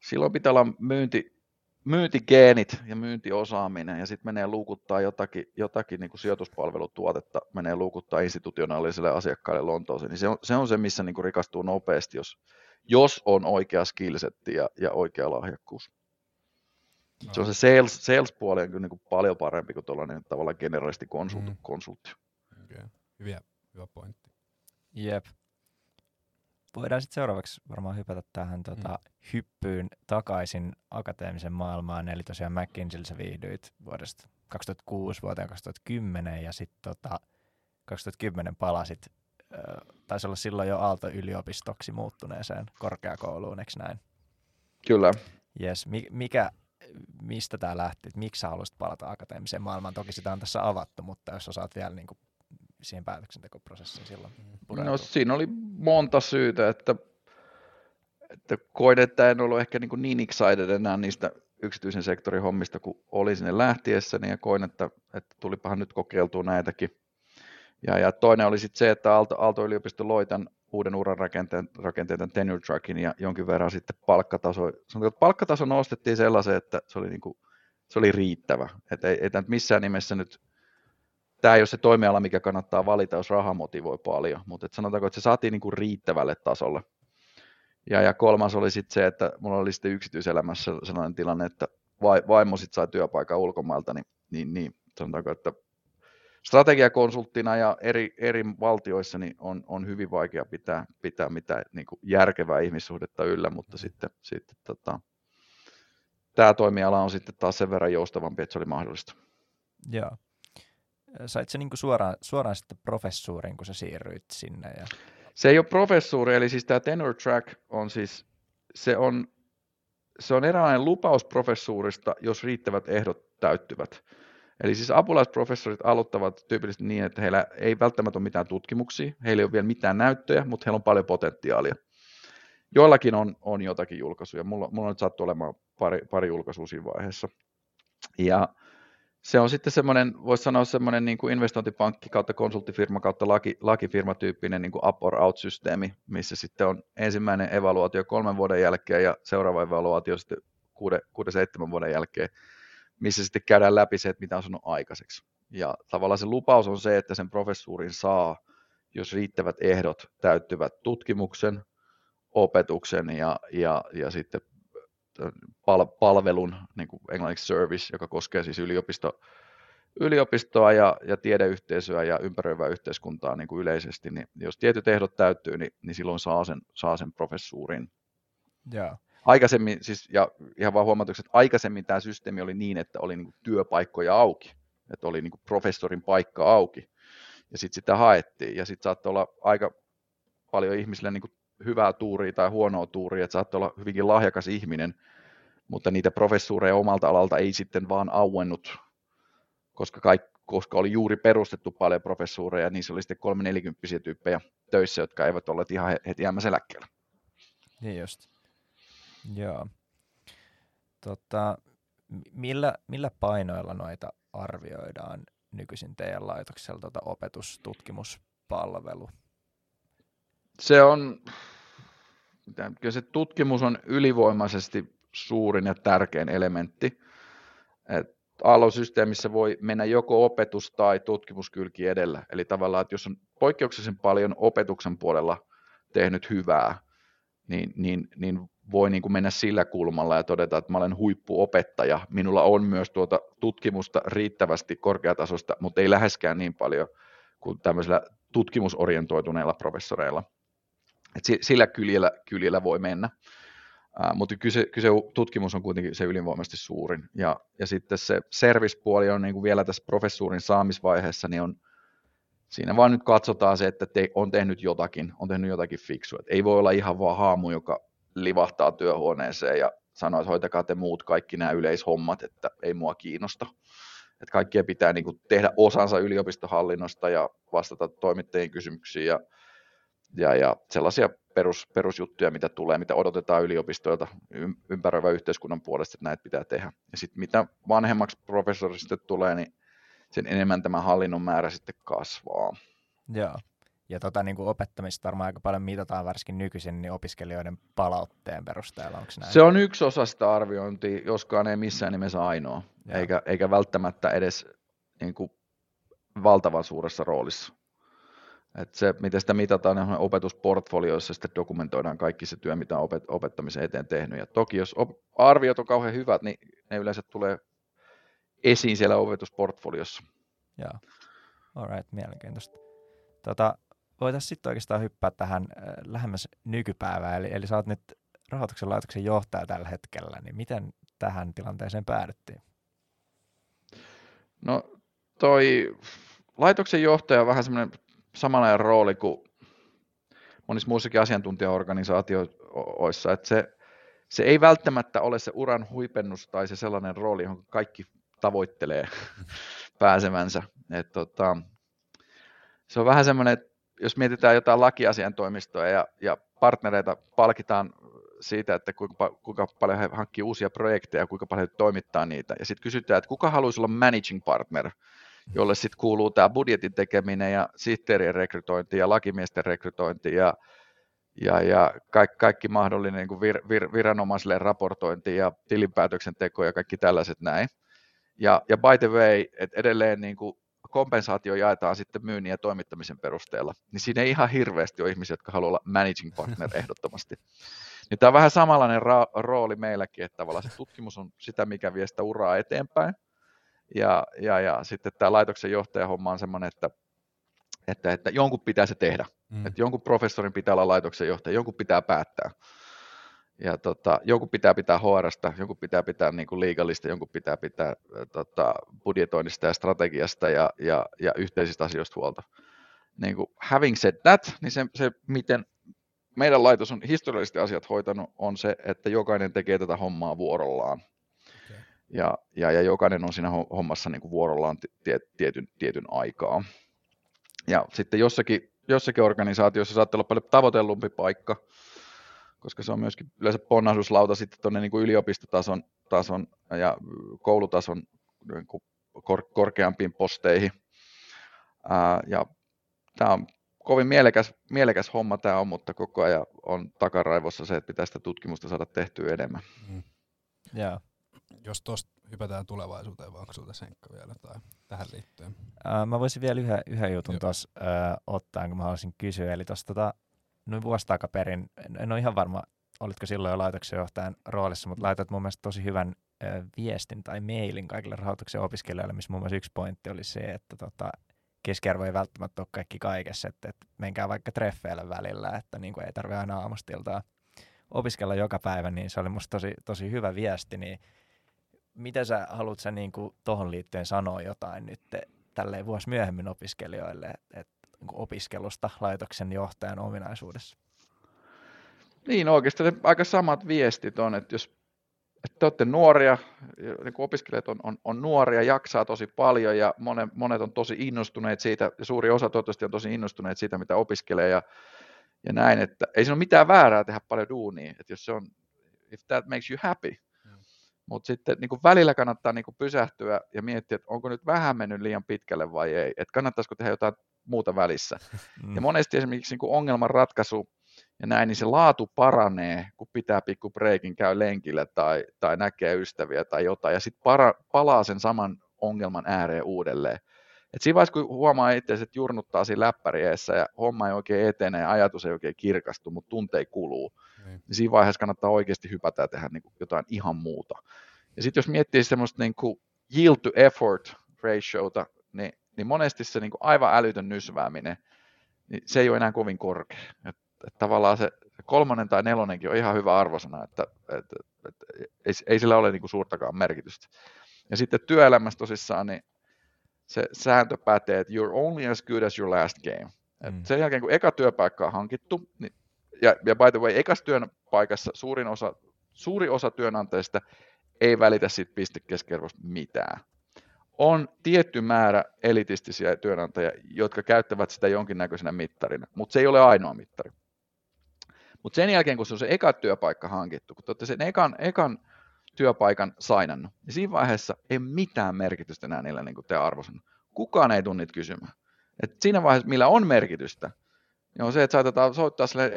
silloin pitää olla myynti, myyntigeenit ja myyntiosaaminen ja sitten menee luukuttaa jotakin, jotakin niin kuin sijoituspalvelutuotetta, menee luukuttaa institutionaaliselle asiakkaalle Lontooseen, niin se on se, on se missä niin kuin rikastuu nopeasti, jos, jos on oikea skillsetti ja, ja oikea lahjakkuus. No. Se on se sales, sales-puoli on kyllä niin kuin paljon parempi kuin tuollainen tavallaan generalisti konsultti. Mm. konsultti. Okay. Hyviä, hyvä pointti. Jep voidaan sitten seuraavaksi varmaan hypätä tähän tota, mm. hyppyyn takaisin akateemisen maailmaan. Eli tosiaan McKinseyllä viihdyit vuodesta 2006 vuoteen 2010 ja sitten tota, 2010 palasit, taisi olla silloin jo Aalto-yliopistoksi muuttuneeseen korkeakouluun, eikö näin? Kyllä. Yes. Mikä, mistä tämä lähti? Miksi sä haluaisit palata akateemiseen maailmaan? Toki sitä on tässä avattu, mutta jos osaat vielä niin kuin siihen päätöksentekoprosessiin silloin mm. pureutua? No siinä oli monta syytä, että, että koin, että en ollut ehkä niin, kuin niin excited enää niistä yksityisen sektorin hommista, kun oli sinne lähtiessäni ja koin, että, että tulipahan nyt kokeiltua näitäkin. Ja, ja toinen oli sitten se, että Aalto, Aalto-yliopisto loi tämän uuden uran rakenteen, rakenteen tämän tenure trackin ja jonkin verran sitten palkkataso, sanotaan, että palkkataso nostettiin sellaisen, että se oli, niin kuin, se oli riittävä. Että ei, ei tämä missään nimessä nyt tämä ei ole se toimiala, mikä kannattaa valita, jos raha motivoi paljon, mutta et sanotaanko, että se saatiin niin kuin riittävälle tasolle. Ja, ja kolmas oli sitten se, että mulla oli sitten yksityiselämässä sellainen tilanne, että vaimo sitten sai työpaikan ulkomailta, niin, niin, niin sanotaanko, että strategiakonsulttina ja eri, eri valtioissa niin on, on hyvin vaikea pitää, pitää mitään niin kuin järkevää ihmissuhdetta yllä, mutta mm. sitten, sitten tota, tämä toimiala on sitten taas sen verran joustavampi, että se oli mahdollista. Joo sait se niin kuin suoraan, suoraan sitten professuurin, kun sä siirryit sinne? Ja... Se ei ole professuuri, eli siis tämä tenure track on siis, se on, se on eräänlainen lupaus professuurista, jos riittävät ehdot täyttyvät. Eli siis apulaisprofessorit aloittavat tyypillisesti niin, että heillä ei välttämättä ole mitään tutkimuksia, heillä ei ole vielä mitään näyttöjä, mutta heillä on paljon potentiaalia. Joillakin on, on jotakin julkaisuja, mulla, mulla nyt sattuu olemaan pari, pari julkaisua siinä vaiheessa. Ja se on sitten semmoinen, voisi sanoa semmoinen niin kuin investointipankki kautta konsulttifirma kautta laki, lakifirmatyyppinen niin kuin up or out systeemi, missä sitten on ensimmäinen evaluaatio kolmen vuoden jälkeen ja seuraava evaluaatio sitten kuuden, kuuden seitsemän vuoden jälkeen, missä sitten käydään läpi se, että mitä on sanonut aikaiseksi. Ja tavallaan se lupaus on se, että sen professuurin saa, jos riittävät ehdot täyttyvät tutkimuksen, opetuksen ja, ja, ja sitten pal- palvelun, niin kuin englanniksi service, joka koskee siis yliopisto, yliopistoa ja, ja tiedeyhteisöä ja ympäröivää yhteiskuntaa niin kuin yleisesti, niin jos tietyt ehdot täyttyy, niin, niin silloin saa sen, saa sen professuurin. Joo. Aikaisemmin, siis, ja ihan vaan huomautukset, että aikaisemmin tämä systeemi oli niin, että oli niin työpaikkoja auki, että oli niin professorin paikka auki, ja sitten sitä haettiin, ja sitten saattoi olla aika paljon ihmisille niin hyvää tuuria tai huonoa tuuria, että saattoi olla hyvinkin lahjakas ihminen, mutta niitä professuureja omalta alalta ei sitten vaan auennut, koska, kaik, koska oli juuri perustettu paljon professuureja, niin se oli sitten kolme nelikymppisiä tyyppejä töissä, jotka eivät olleet ihan heti jäämässä eläkkeellä. Niin just. Joo. Tota, millä, millä painoilla noita arvioidaan nykyisin teidän laitoksella tota opetustutkimuspalvelu? Se on, kyllä se tutkimus on ylivoimaisesti suurin ja tärkein elementti. Et Aallon-systeemissä voi mennä joko opetus- tai tutkimuskylki edellä. Eli tavallaan, että jos on poikkeuksellisen paljon opetuksen puolella tehnyt hyvää, niin, niin, niin voi niin kuin mennä sillä kulmalla ja todeta, että mä olen huippuopettaja. Minulla on myös tuota tutkimusta riittävästi korkeatasosta, mutta ei läheskään niin paljon kuin tämmöisillä tutkimusorientoituneilla professoreilla. Et sillä kyljellä, kyljellä voi mennä. Uh, mutta kyse, kyse tutkimus on kuitenkin se ylivoimaisesti suurin. Ja, ja sitten se servispuoli on niin kuin vielä tässä professuurin saamisvaiheessa, niin on, siinä vaan nyt katsotaan se, että te, on tehnyt jotakin, on tehnyt jotakin fiksua. Et ei voi olla ihan vaan haamu, joka livahtaa työhuoneeseen ja sanoo, että hoitakaa te muut kaikki nämä yleishommat, että ei mua kiinnosta. Että kaikkien pitää niin kuin tehdä osansa yliopistohallinnosta ja vastata toimittajien kysymyksiin ja, ja, ja sellaisia perus, perusjuttuja, mitä tulee, mitä odotetaan yliopistoilta ympäröivän yhteiskunnan puolesta, että näitä pitää tehdä. Ja sitten mitä vanhemmaksi professorista tulee, niin sen enemmän tämä hallinnon määrä sitten kasvaa. Joo. Ja tota, niin kuin opettamista varmaan aika paljon mitataan varsinkin nykyisin niin opiskelijoiden palautteen perusteella, onko näin? Se on yksi osa sitä arviointia, joskaan ei missään nimessä ainoa, eikä, eikä välttämättä edes niin kuin, valtavan suuressa roolissa. Et se, miten sitä mitataan on opetusportfolioissa, sitten dokumentoidaan kaikki se työ, mitä on opet- opettamisen eteen tehnyt. Ja toki jos op- arviot on kauhean hyvät, niin ne yleensä tulee esiin siellä opetusportfoliossa. Joo, alright, mielenkiintoista. Tota, voitaisiin sitten oikeastaan hyppää tähän äh, lähemmäs nykypäivään, eli, eli sä oot nyt rahoituksen laitoksen johtaja tällä hetkellä, niin miten tähän tilanteeseen päädyttiin? No toi laitoksen johtaja on vähän semmoinen samanlainen rooli kuin monissa muissakin asiantuntijaorganisaatioissa, että se, se ei välttämättä ole se uran huipennus tai se sellainen rooli, johon kaikki tavoittelee pääsemänsä. Et tota, se on vähän semmoinen, että jos mietitään jotain lakiasiantoimistoa ja, ja partnereita palkitaan siitä, että kuinka, kuinka paljon he hankkii uusia projekteja ja kuinka paljon he toimittaa niitä. Ja sitten kysytään, että kuka haluaisi olla managing partner, jolle sitten kuuluu tämä budjetin tekeminen ja sihteerien rekrytointi ja lakimiesten rekrytointi ja, ja, ja kaikki, kaikki mahdollinen niin vir, vir, viranomaisille raportointi ja tilinpäätöksen teko ja kaikki tällaiset näin. Ja, ja by the way, että edelleen niin kuin kompensaatio jaetaan sitten myynnin ja toimittamisen perusteella, niin siinä ei ihan hirveästi ole ihmisiä, jotka haluaa olla managing partner ehdottomasti. Niin tämä on vähän samanlainen ra- rooli meilläkin, että tavallaan se tutkimus on sitä, mikä vie sitä uraa eteenpäin, ja, ja, ja sitten tämä laitoksen johtajahomma on semmoinen, että, että, että jonkun pitää se tehdä. Mm. Että jonkun professorin pitää olla laitoksen johtaja, jonkun pitää päättää. Ja tota, jonkun pitää pitää HRsta, jonkun pitää pitää niin kuin liigalista, jonkun pitää pitää tota, budjetoinnista ja strategiasta ja, ja, ja yhteisistä asioista huolta. Niin kuin having said that, niin se, se miten meidän laitos on historiallisesti asiat hoitanut, on se, että jokainen tekee tätä hommaa vuorollaan ja, ja, ja jokainen on siinä hommassa niin kuin vuorollaan tie, tietyn, tietyn aikaa. Ja sitten jossakin, jossakin organisaatiossa saattaa olla paljon tavoitellumpi paikka, koska se on myöskin yleensä ponnahduslauta sitten tuonne niin kuin yliopistotason tason ja koulutason niin kuin kor, korkeampiin posteihin. Ää, ja tämä on kovin mielekäs, mielekäs homma tämä on, mutta koko ajan on takaraivossa se, että pitää sitä tutkimusta saada tehtyä enemmän. Mm. Yeah jos tuosta hypätään tulevaisuuteen, vai onko sinulta Senkka vielä tai tähän liittyen? Ää, mä voisin vielä yhden, yhden jutun tuossa ottaa, kun mä haluaisin kysyä. Eli tuossa tota, noin vuosi takaperin, en, ole ihan varma, olitko silloin jo laitoksen johtajan roolissa, mutta laitat mun mielestä tosi hyvän ö, viestin tai mailin kaikille rahoituksen opiskelijoille, missä muun muassa yksi pointti oli se, että tota, keskiarvo ei välttämättä ole kaikki kaikessa, että, että menkää vaikka treffeille välillä, että niin kuin ei tarvitse aina aamustiltaan opiskella joka päivä, niin se oli musta tosi, tosi hyvä viesti, niin mitä sä haluat sä niin tuohon liittyen sanoa jotain nyt tälleen vuosi myöhemmin opiskelijoille, että et, opiskelusta laitoksen johtajan ominaisuudessa? Niin oikeasti aika samat viestit on, että jos että te olette nuoria, niin kuin opiskelijat on, on, on nuoria, jaksaa tosi paljon ja monet, monet on tosi innostuneet siitä, ja suuri osa toivottavasti on tosi innostuneet siitä, mitä opiskelee ja, ja näin, että ei siinä ole mitään väärää tehdä paljon duunia, että jos se on, if that makes you happy, mm. mutta sitten niin kuin välillä kannattaa niin kuin pysähtyä ja miettiä, että onko nyt vähän mennyt liian pitkälle vai ei, että kannattaisiko tehdä jotain muuta välissä. Mm. Ja monesti esimerkiksi niin ongelman ratkaisu ja näin, niin se laatu paranee, kun pitää pikku breikin, käy lenkillä tai, tai näkee ystäviä tai jotain, ja sitten palaa sen saman ongelman ääreen uudelleen. Et siinä vaiheessa, kun huomaa itse, että jurnuttaa siinä läppäri ja homma ei oikein etene ja ajatus ei oikein kirkastu, mutta tuntei kuluu, niin. niin siinä vaiheessa kannattaa oikeasti hypätä ja tehdä niin kuin jotain ihan muuta. Ja sitten jos miettii semmoista niin kuin yield to effort ratiota, niin, niin monesti se niin kuin aivan älytön nysvääminen, niin se ei ole enää kovin korkea. Et että tavallaan se kolmonen tai nelonenkin on ihan hyvä arvosana, että, että, että ei, ei sillä ole niin kuin suurtakaan merkitystä. Ja sitten työelämässä tosissaan niin se sääntö pätee, että you're only as good as your last game. Et mm. Sen jälkeen kun eka työpaikka on hankittu, niin, ja, ja by the way, ekas työpaikassa suurin osa, suuri osa työnantajista ei välitä siitä pistekeskiarvosta mitään. On tietty määrä elitistisiä työnantajia, jotka käyttävät sitä jonkinnäköisenä mittarina, mutta se ei ole ainoa mittari. Mutta sen jälkeen, kun se on se eka työpaikka hankittu, kun te olette sen ekan, ekan työpaikan sainannut, niin siinä vaiheessa ei mitään merkitystä enää niillä niin te arvosanut. Kukaan ei tunne kysymään. Et siinä vaiheessa, millä on merkitystä, niin on se, että saatetaan soittaa sille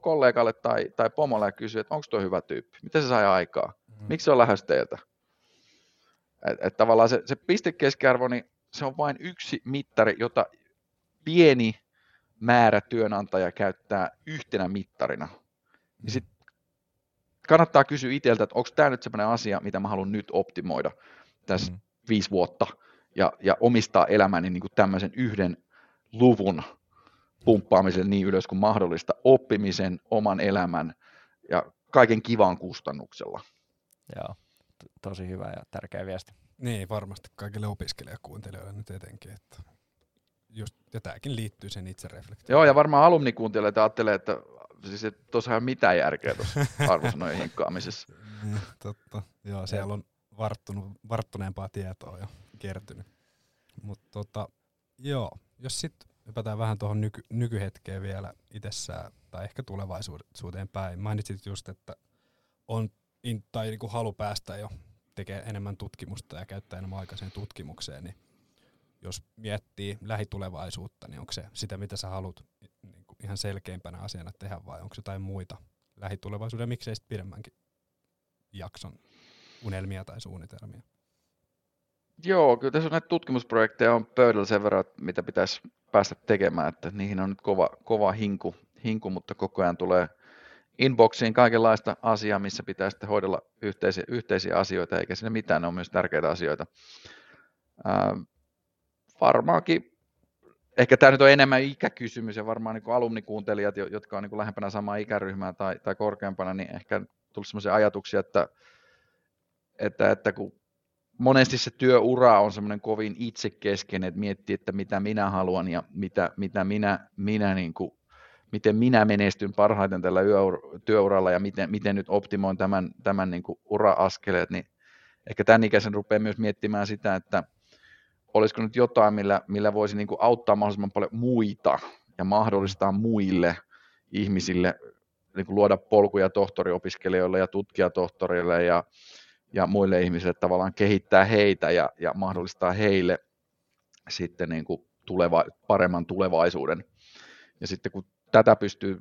kollegalle tai, tai pomolle ja kysyä, että onko tuo hyvä tyyppi, mitä se sai aikaa, mm-hmm. miksi se on lähes teiltä. Että et tavallaan se, se pistekeskiarvo, niin se on vain yksi mittari, jota pieni määrä työnantaja käyttää yhtenä mittarina, niin sit kannattaa kysyä itseltä, että onko tämä nyt sellainen asia, mitä mä haluan nyt optimoida tässä mm. viisi vuotta ja, ja omistaa elämäni niin kuin tämmöisen yhden luvun pumppaamisen niin ylös kuin mahdollista, oppimisen, oman elämän ja kaiken kivan kustannuksella. Joo, tosi hyvä ja tärkeä viesti. Niin, varmasti kaikille opiskelijakuuntelijoille nyt etenkin, että just, ja tämäkin liittyy sen itsereflektioon. Joo, ja varmaan alumnikuuntelijat ajattelee, että siis et tuossa ei mitään järkeä tuossa arvosanojen hinkkaamisessa. Niin, totta. Joo, siellä on varttunut, varttuneempaa tietoa jo kertynyt. Mutta tota, joo, jos sitten hypätään vähän tuohon nyky, nykyhetkeen vielä itsessään, tai ehkä tulevaisuuteen päin. Mainitsit just, että on in, tai niinku halu päästä jo tekemään enemmän tutkimusta ja käyttää enemmän aikaa tutkimukseen, niin jos miettii lähitulevaisuutta, niin onko se sitä, mitä sä haluat niin kuin ihan selkeimpänä asiana tehdä vai onko jotain muita lähitulevaisuuden, miksei sitten pidemmänkin jakson unelmia tai suunnitelmia? Joo, kyllä tässä on näitä tutkimusprojekteja on pöydällä sen verran, mitä pitäisi päästä tekemään, että niihin on nyt kova, kova hinku, hinku, mutta koko ajan tulee inboxiin kaikenlaista asiaa, missä pitää sitten hoidella yhteisiä, yhteisiä asioita, eikä sinne mitään, ne on myös tärkeitä asioita. Varmaankin, ehkä tämä nyt on enemmän ikäkysymys ja varmaan niin alumnikuuntelijat, jotka on niin lähempänä samaa ikäryhmää tai, tai korkeampana, niin ehkä tulisi sellaisia ajatuksia, että, että, että kun monesti se työura on semmoinen kovin itsekeskeinen, että miettii, että mitä minä haluan ja mitä, mitä minä, minä niin kuin, miten minä menestyn parhaiten tällä työuralla ja miten, miten nyt optimoin tämän, tämän niin kuin ura-askeleet, niin ehkä tämän ikäisen rupeaa myös miettimään sitä, että olisiko nyt jotain, millä, millä voisi niin kuin auttaa mahdollisimman paljon muita ja mahdollistaa muille ihmisille niin kuin luoda polkuja tohtoriopiskelijoille ja tutkijatohtoreille ja, ja muille ihmisille tavallaan kehittää heitä ja, ja mahdollistaa heille sitten niin kuin tuleva, paremman tulevaisuuden. Ja sitten kun tätä pystyy,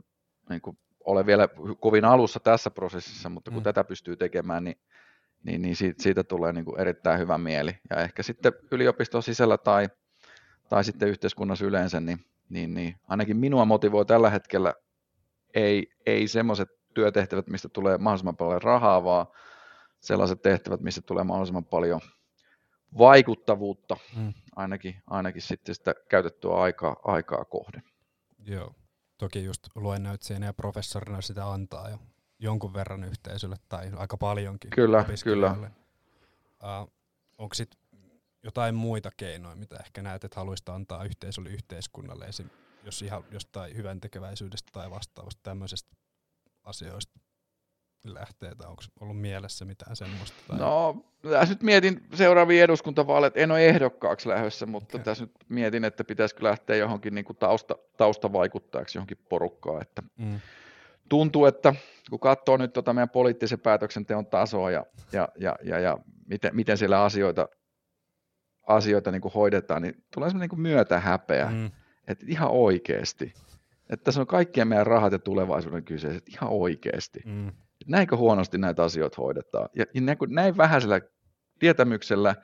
niin kuin olen vielä kovin alussa tässä prosessissa, mutta kun mm. tätä pystyy tekemään, niin niin, niin siitä, siitä tulee niin kuin erittäin hyvä mieli. Ja ehkä sitten yliopiston sisällä tai, tai sitten yhteiskunnassa yleensä, niin, niin, niin ainakin minua motivoi tällä hetkellä ei, ei semmoiset työtehtävät, mistä tulee mahdollisimman paljon rahaa, vaan sellaiset tehtävät, missä tulee mahdollisimman paljon vaikuttavuutta, Mm. ainakin, ainakin sitten sitä käytettyä aikaa, aikaa kohden. Joo. Toki just luennoitsijana ja professorina sitä antaa jo jonkun verran yhteisölle tai aika paljonkin Kyllä, opiskelijoille. Uh, onko sitten jotain muita keinoja, mitä ehkä näet, että haluaisit antaa yhteisölle yhteiskunnalle, esim. jos ihan jostain hyvän tekeväisyydestä tai vastaavasta tämmöisestä asioista lähtee, tai onko ollut mielessä mitään semmoista? Tai... No, tässä nyt mietin seuraavia eduskuntavaaleja, en ole ehdokkaaksi lähdössä, mutta Okei. tässä nyt mietin, että pitäisikö lähteä johonkin niin kuin tausta, taustavaikuttajaksi johonkin porukkaan, että Mm. tuntuu, että kun katsoo nyt tota meidän poliittisen päätöksenteon tasoa ja, ja, ja, ja, ja miten, miten siellä asioita, asioita niin kuin hoidetaan, niin tulee semmoinen niin myötähäpeä, mm. Että ihan oikeasti, että tässä on kaikkien meidän rahat ja tulevaisuuden kyseessä, että ihan oikeasti. Mm. Että näinkö huonosti näitä asioita hoidetaan. Ja, ja näin, näin vähäisellä tietämyksellä,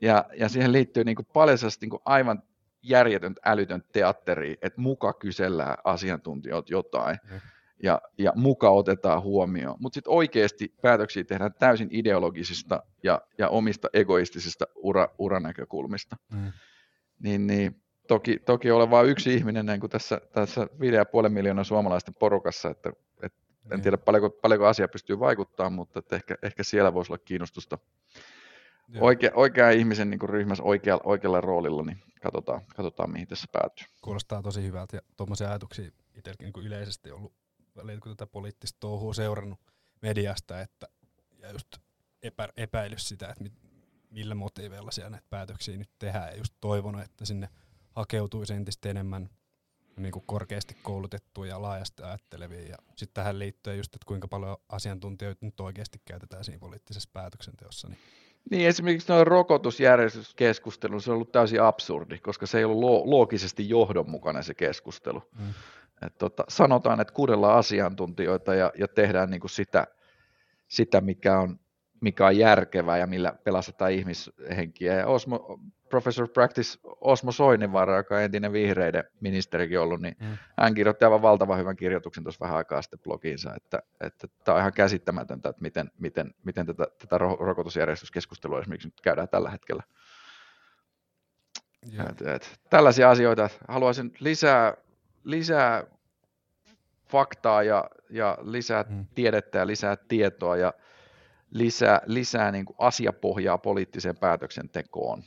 ja, ja siihen liittyy niin kuin paljon niin kuin aivan järjetöntä, älytöntä teatteria, että muka kysellään asiantuntijoilta jotain, Mm. ja, ja muka otetaan huomioon. Mutta sitten oikeasti päätöksiä tehdään täysin ideologisista ja, ja omista egoistisista ura, uranäkökulmista. Mm. Niin, niin toki, toki olen vain yksi ihminen näin kuin tässä, tässä 5,5 miljoonaa suomalaisten porukassa, että en Niin. tiedä paljonko, paljonko asia pystyy vaikuttamaan, mutta että ehkä, ehkä siellä voisi olla kiinnostusta Joo. oikea, oikean ihmisen niin ryhmässä oikealla, oikealla roolilla, niin katsotaan, katsotaan mihin tässä päätyy. Kuulostaa tosi hyvältä ja tuommoisia ajatuksia itselläkin niin yleisesti ollut välillä, kun tätä poliittista touhua seurannut mediasta, että ja just epä, epäily sitä, että mit, millä motiiveilla siellä näitä päätöksiä nyt tehdään ja just toivonut, että sinne hakeutuisi entistä enemmän niin kuin korkeasti koulutettuja ja laajasti ajattelevia. Ja sitten tähän liittyen just, että kuinka paljon asiantuntijoita nyt oikeasti käytetään siinä poliittisessa päätöksenteossa. Niin, Niin esimerkiksi tuo rokotusjärjestyskeskustelu, se on ollut täysin absurdi, koska se ei ollut lo- loogisesti johdonmukainen se keskustelu. mm. Et tota, sanotaan, että kuudellaan asiantuntijoita ja, ja tehdään niin kuin sitä, sitä mikä, on, mikä on järkevää ja millä pelastetaan ihmishenkiä. Ja Osmo, Professor Practice Osmo Soininvaara, joka on entinen vihreiden ministerikin ollut, niin Mm. hän kirjoitti aivan valtavan hyvän kirjoituksen tuossa vähän aikaa sitten blogiinsa, että, että tämä on ihan käsittämätöntä, että miten, miten, miten tätä, tätä ro- rokotusjärjestyskeskustelua esimerkiksi nyt käydään tällä hetkellä. Joo. Et, et, tällaisia asioita. Haluaisin lisää, lisää faktaa ja, ja lisää Mm. tiedettä ja lisää tietoa ja lisää, lisää niin kuin asiapohjaa poliittiseen päätöksentekoon.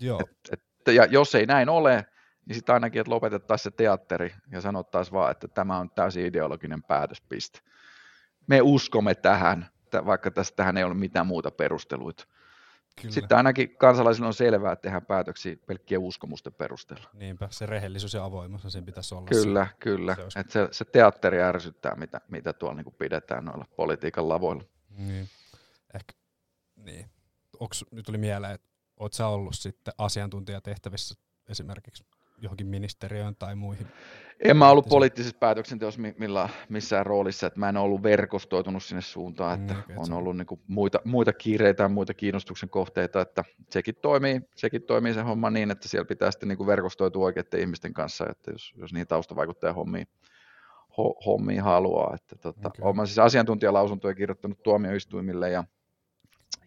Joo. Et, ja jos ei näin ole, niin sitten ainakin, että lopetettaisiin se teatteri ja sanottaisiin vaan, että tämä on täysin ideologinen päätöspiste. Me uskomme tähän, tä- vaikka tästä tähän ei ole mitään muuta perusteluita. Kyllä. Sitten ainakin kansalaisille on selvää, että tehdään päätöksiä pelkkien uskomusten perusteella. Niinpä, se rehellisyys ja avoimuus siinä pitäisi olla. Kyllä, kyllä. se Se, olisi- Et se, se teatteri ärsyttää, mitä, mitä tuolla niin pidetään noilla politiikan lavoilla. Niin. Ehkä, niin. Onks, nyt tuli mieleen, että oot sä ollut sitten asiantuntijatehtävissä esimerkiksi johonkin ministeriöön tai muihin? En mä ollut Poliittisessa- päätöksenteossa mi- millä, missään roolissa, että mä en ollut verkostoitunut sinne suuntaan, että Mm, et on ollut niin muita, muita kiireitä ja muita kiinnostuksen kohteita, että sekin toimii, sekin toimii se homma niin, että siellä pitää sitten niin verkostoitua oikeiden ihmisten kanssa, että jos, jos niin taustavaikuttaja hommiin, ho, hommiin haluaa. Että tota, okay. Olen siis asiantuntijalausuntoja kirjoittanut tuomioistuimille ja,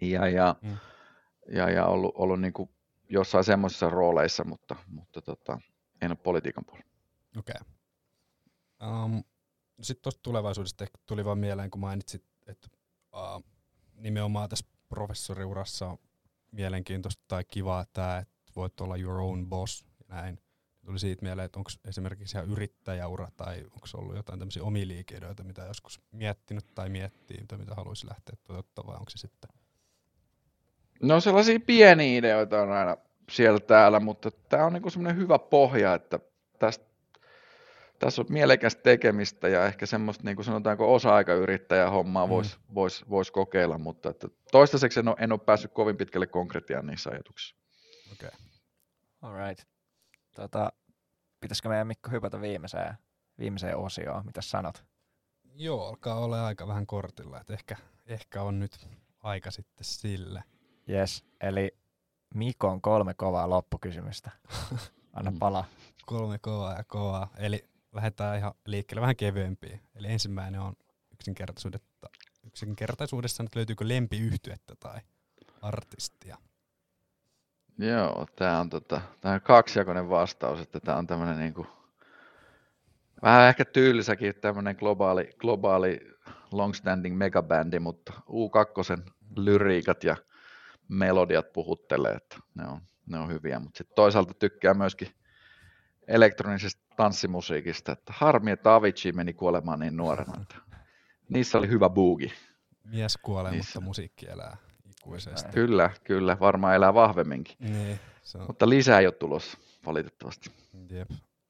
ja, ja, Mm. ja, ja ollut, ollut niin kuin jossain semmoisissa rooleissa, mutta, mutta tota, en ole politiikan puolella. Okei. Okay. Um, sitten tuosta tulevaisuudesta ehkä tuli vaan mieleen, kun mainitsit, että uh, nimenomaan tässä professoriurassa on mielenkiintoista tai kivaa tämä, että voit olla your own boss ja näin. Tuli siitä mieleen, että onko esimerkiksi ihan yrittäjäura tai onko ollut jotain tämmöisiä omia liikeideoita, mitä joskus miettinyt tai miettii, tai mitä haluaisi lähteä toteuttamaan, vai onko se sitten? No sellaisia pieniä ideoita on aina siellä täällä, mutta tämä on niinku semmoinen hyvä pohja, että tästä, tässä on mielekästä tekemistä ja ehkä semmoista niin kuin sanotaanko osa-aikayrittäjä hommaa Mm. voisi vois, vois kokeilla, mutta että toistaiseksi en ole, en ole päässyt kovin pitkälle konkretiaan niissä ajatuksissa. Okei. Okay. Alright. Tota, pitäisikö meidän Mikko hypätä viimeiseen, viimeiseen osioon? Mitä sanot? Joo, alkaa olla aika vähän kortilla, että ehkä, ehkä on nyt aika sitten sille. Yes, eli Mikon kolme kovaa loppukysymystä. Anna Mm. palaa. Kolme kovaa ja kovaa. Eli lähdetään ihan liikkeelle vähän kevyempiä. Eli ensimmäinen on yksinkertaisuudetta yksinkertaisuudessaan, että löytyykö lempiyhtyettä tai artistia? Joo, tämä on, tota, tää on kaksijakoinen vastaus, että tämä on tämmöinen niinku, vähän ehkä tyylisäkin tämmöinen globaali, globaali longstanding megabändi, mutta U2 lyriikat ja melodiat puhuttelee, että ne on, ne on hyviä, mutta sitten toisaalta tykkää myöskin elektronisesta tanssimusiikista, että harmi, että Avicii meni kuolemaan niin nuorena, että niissä oli hyvä boogi. Mies kuolee, Niissä. mutta musiikki elää ikuisesti. Kyllä, kyllä, varmaan elää vahvemminkin, Niin, se on, mutta lisää ei ole tulossa, valitettavasti. jep.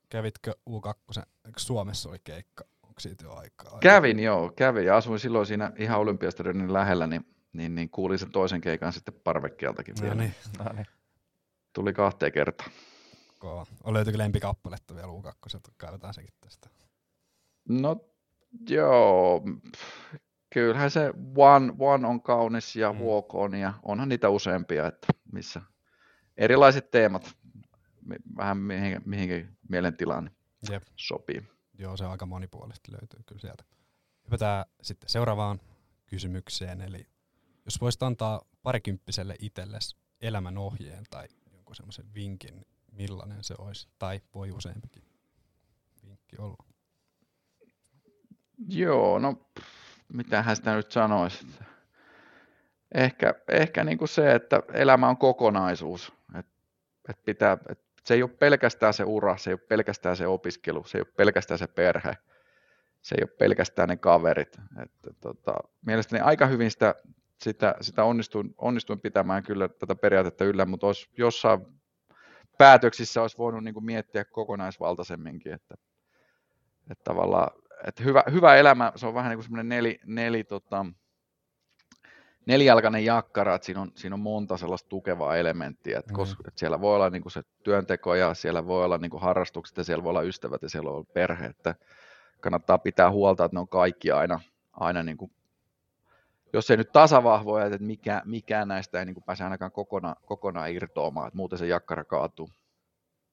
Kävitkö U2, eikö Suomessa oli keikka? Onko siitä jo aikaa? Kävin, joo, kävin ja asuin silloin siinä ihan Olympiastadionin lähellä, niin, niin, niin kuulin sen toisen keikan sitten parvekkeeltakin No vielä. niin, No niin. Tuli kahteen kertaan. kova. On löytyykö lempikappaletta vielä U2, kaivetaan sekin tästä. No joo, kyllähän se One, One on kaunis ja Mm. Walk on ja onhan niitä useampia, että missä erilaiset teemat, vähän mihin, mihinkin mielentilaan Jep. sopii. Joo, se aika monipuolisesti löytyy kyllä sieltä. Hypätään sitten seuraavaan kysymykseen, eli jos voisit antaa parikymppiselle itsellesi elämän ohjeen tai jonkun semmoisen vinkin, millainen se olisi? Tai voi useampikin vinkki olla. Joo, no mitähän sitä nyt sanoisi. Ehkä, ehkä niin kuin se, että elämä on kokonaisuus. Et, et pitää, et se ei ole pelkästään se ura, se ei ole pelkästään se opiskelu, se ei ole pelkästään se perhe, se ei ole pelkästään ne kaverit. Että, tota, mielestäni aika hyvin sitä, sitä, sitä onnistuin, onnistuin pitämään kyllä tätä periaatetta yllä, mutta olisi jossain päätöksissä olisi voinut niin kuin miettiä kokonaisvaltaisemminkin, että, että tavallaan että hyvä, hyvä elämä, se on vähän niin kuin semmoinen neli, neli, tota, nelijalkainen jakkara, että siinä on, siinä on monta sellaista tukevaa elementtiä, että, Mm. koska, että siellä voi olla niin kuin se työnteko ja siellä voi olla niin kuin harrastukset ja siellä voi olla ystävät ja siellä voi olla perhe, että kannattaa pitää huolta, että ne on kaikki aina, aina niin kuin, jos ei nyt tasavahvoja, että mikä, mikään näistä ei niin kuin pääse ainakaan kokonaan, kokonaan irtoamaan, että muuten se jakkara kaatuu.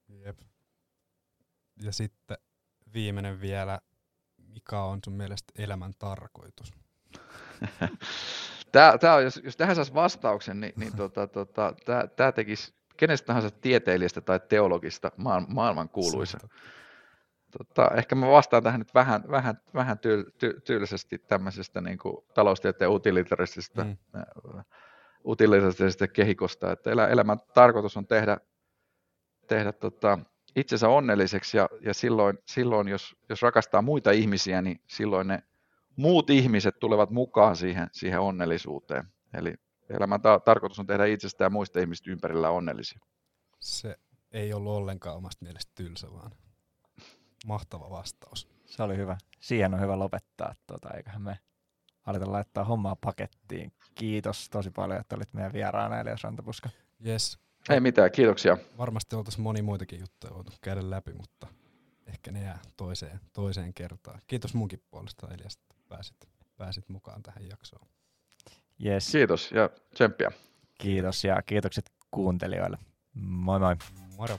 Jep. Ja sitten viimeinen vielä, mikä on sun mielestä elämän tarkoitus? Tää, tää on, jos, jos tähän saisi vastauksen, niin, niin tota, tota, tämä, tämä tekisi kenestä tahansa tieteilijästä tai teologista maailman, maailman kuuluisa. On Tota, ehkä mä vastaan tähän nyt vähän, vähän, vähän tyl, ty, tyylisesti tämmöisestä niin kuin taloustieteen utilitaristisesta, Mm. utilitaristisesta kehikosta, että elä, elämän tarkoitus on tehdä, tehdä tota, itsensä onnelliseksi ja, ja silloin, silloin jos, jos rakastaa muita ihmisiä, niin silloin ne muut ihmiset tulevat mukaan siihen, siihen onnellisuuteen. Eli elämän ta- tarkoitus on tehdä itsestä ja muista ihmistä ympärillä onnellisia. Se ei ollut ollenkaan omasta mielestä tylsä, vaan mahtava vastaus. Se oli hyvä. Siihen on hyvä lopettaa, tuota, eiköhän me aleta laittaa hommaa pakettiin. Kiitos tosi paljon, että olit meidän vieraana Elias Rantapuska. Jes, Ei mitään, kiitoksia. varmasti oltaisiin moni muitakin juttuja voitu käydä läpi, mutta ehkä ne jää toiseen, toiseen kertaan. Kiitos munkin puolesta Elias, että pääsit, pääsit mukaan tähän jaksoon. Yes, Kiitos ja tsemppiä. kiitos ja kiitokset kuuntelijoille. Moi moi. Moro!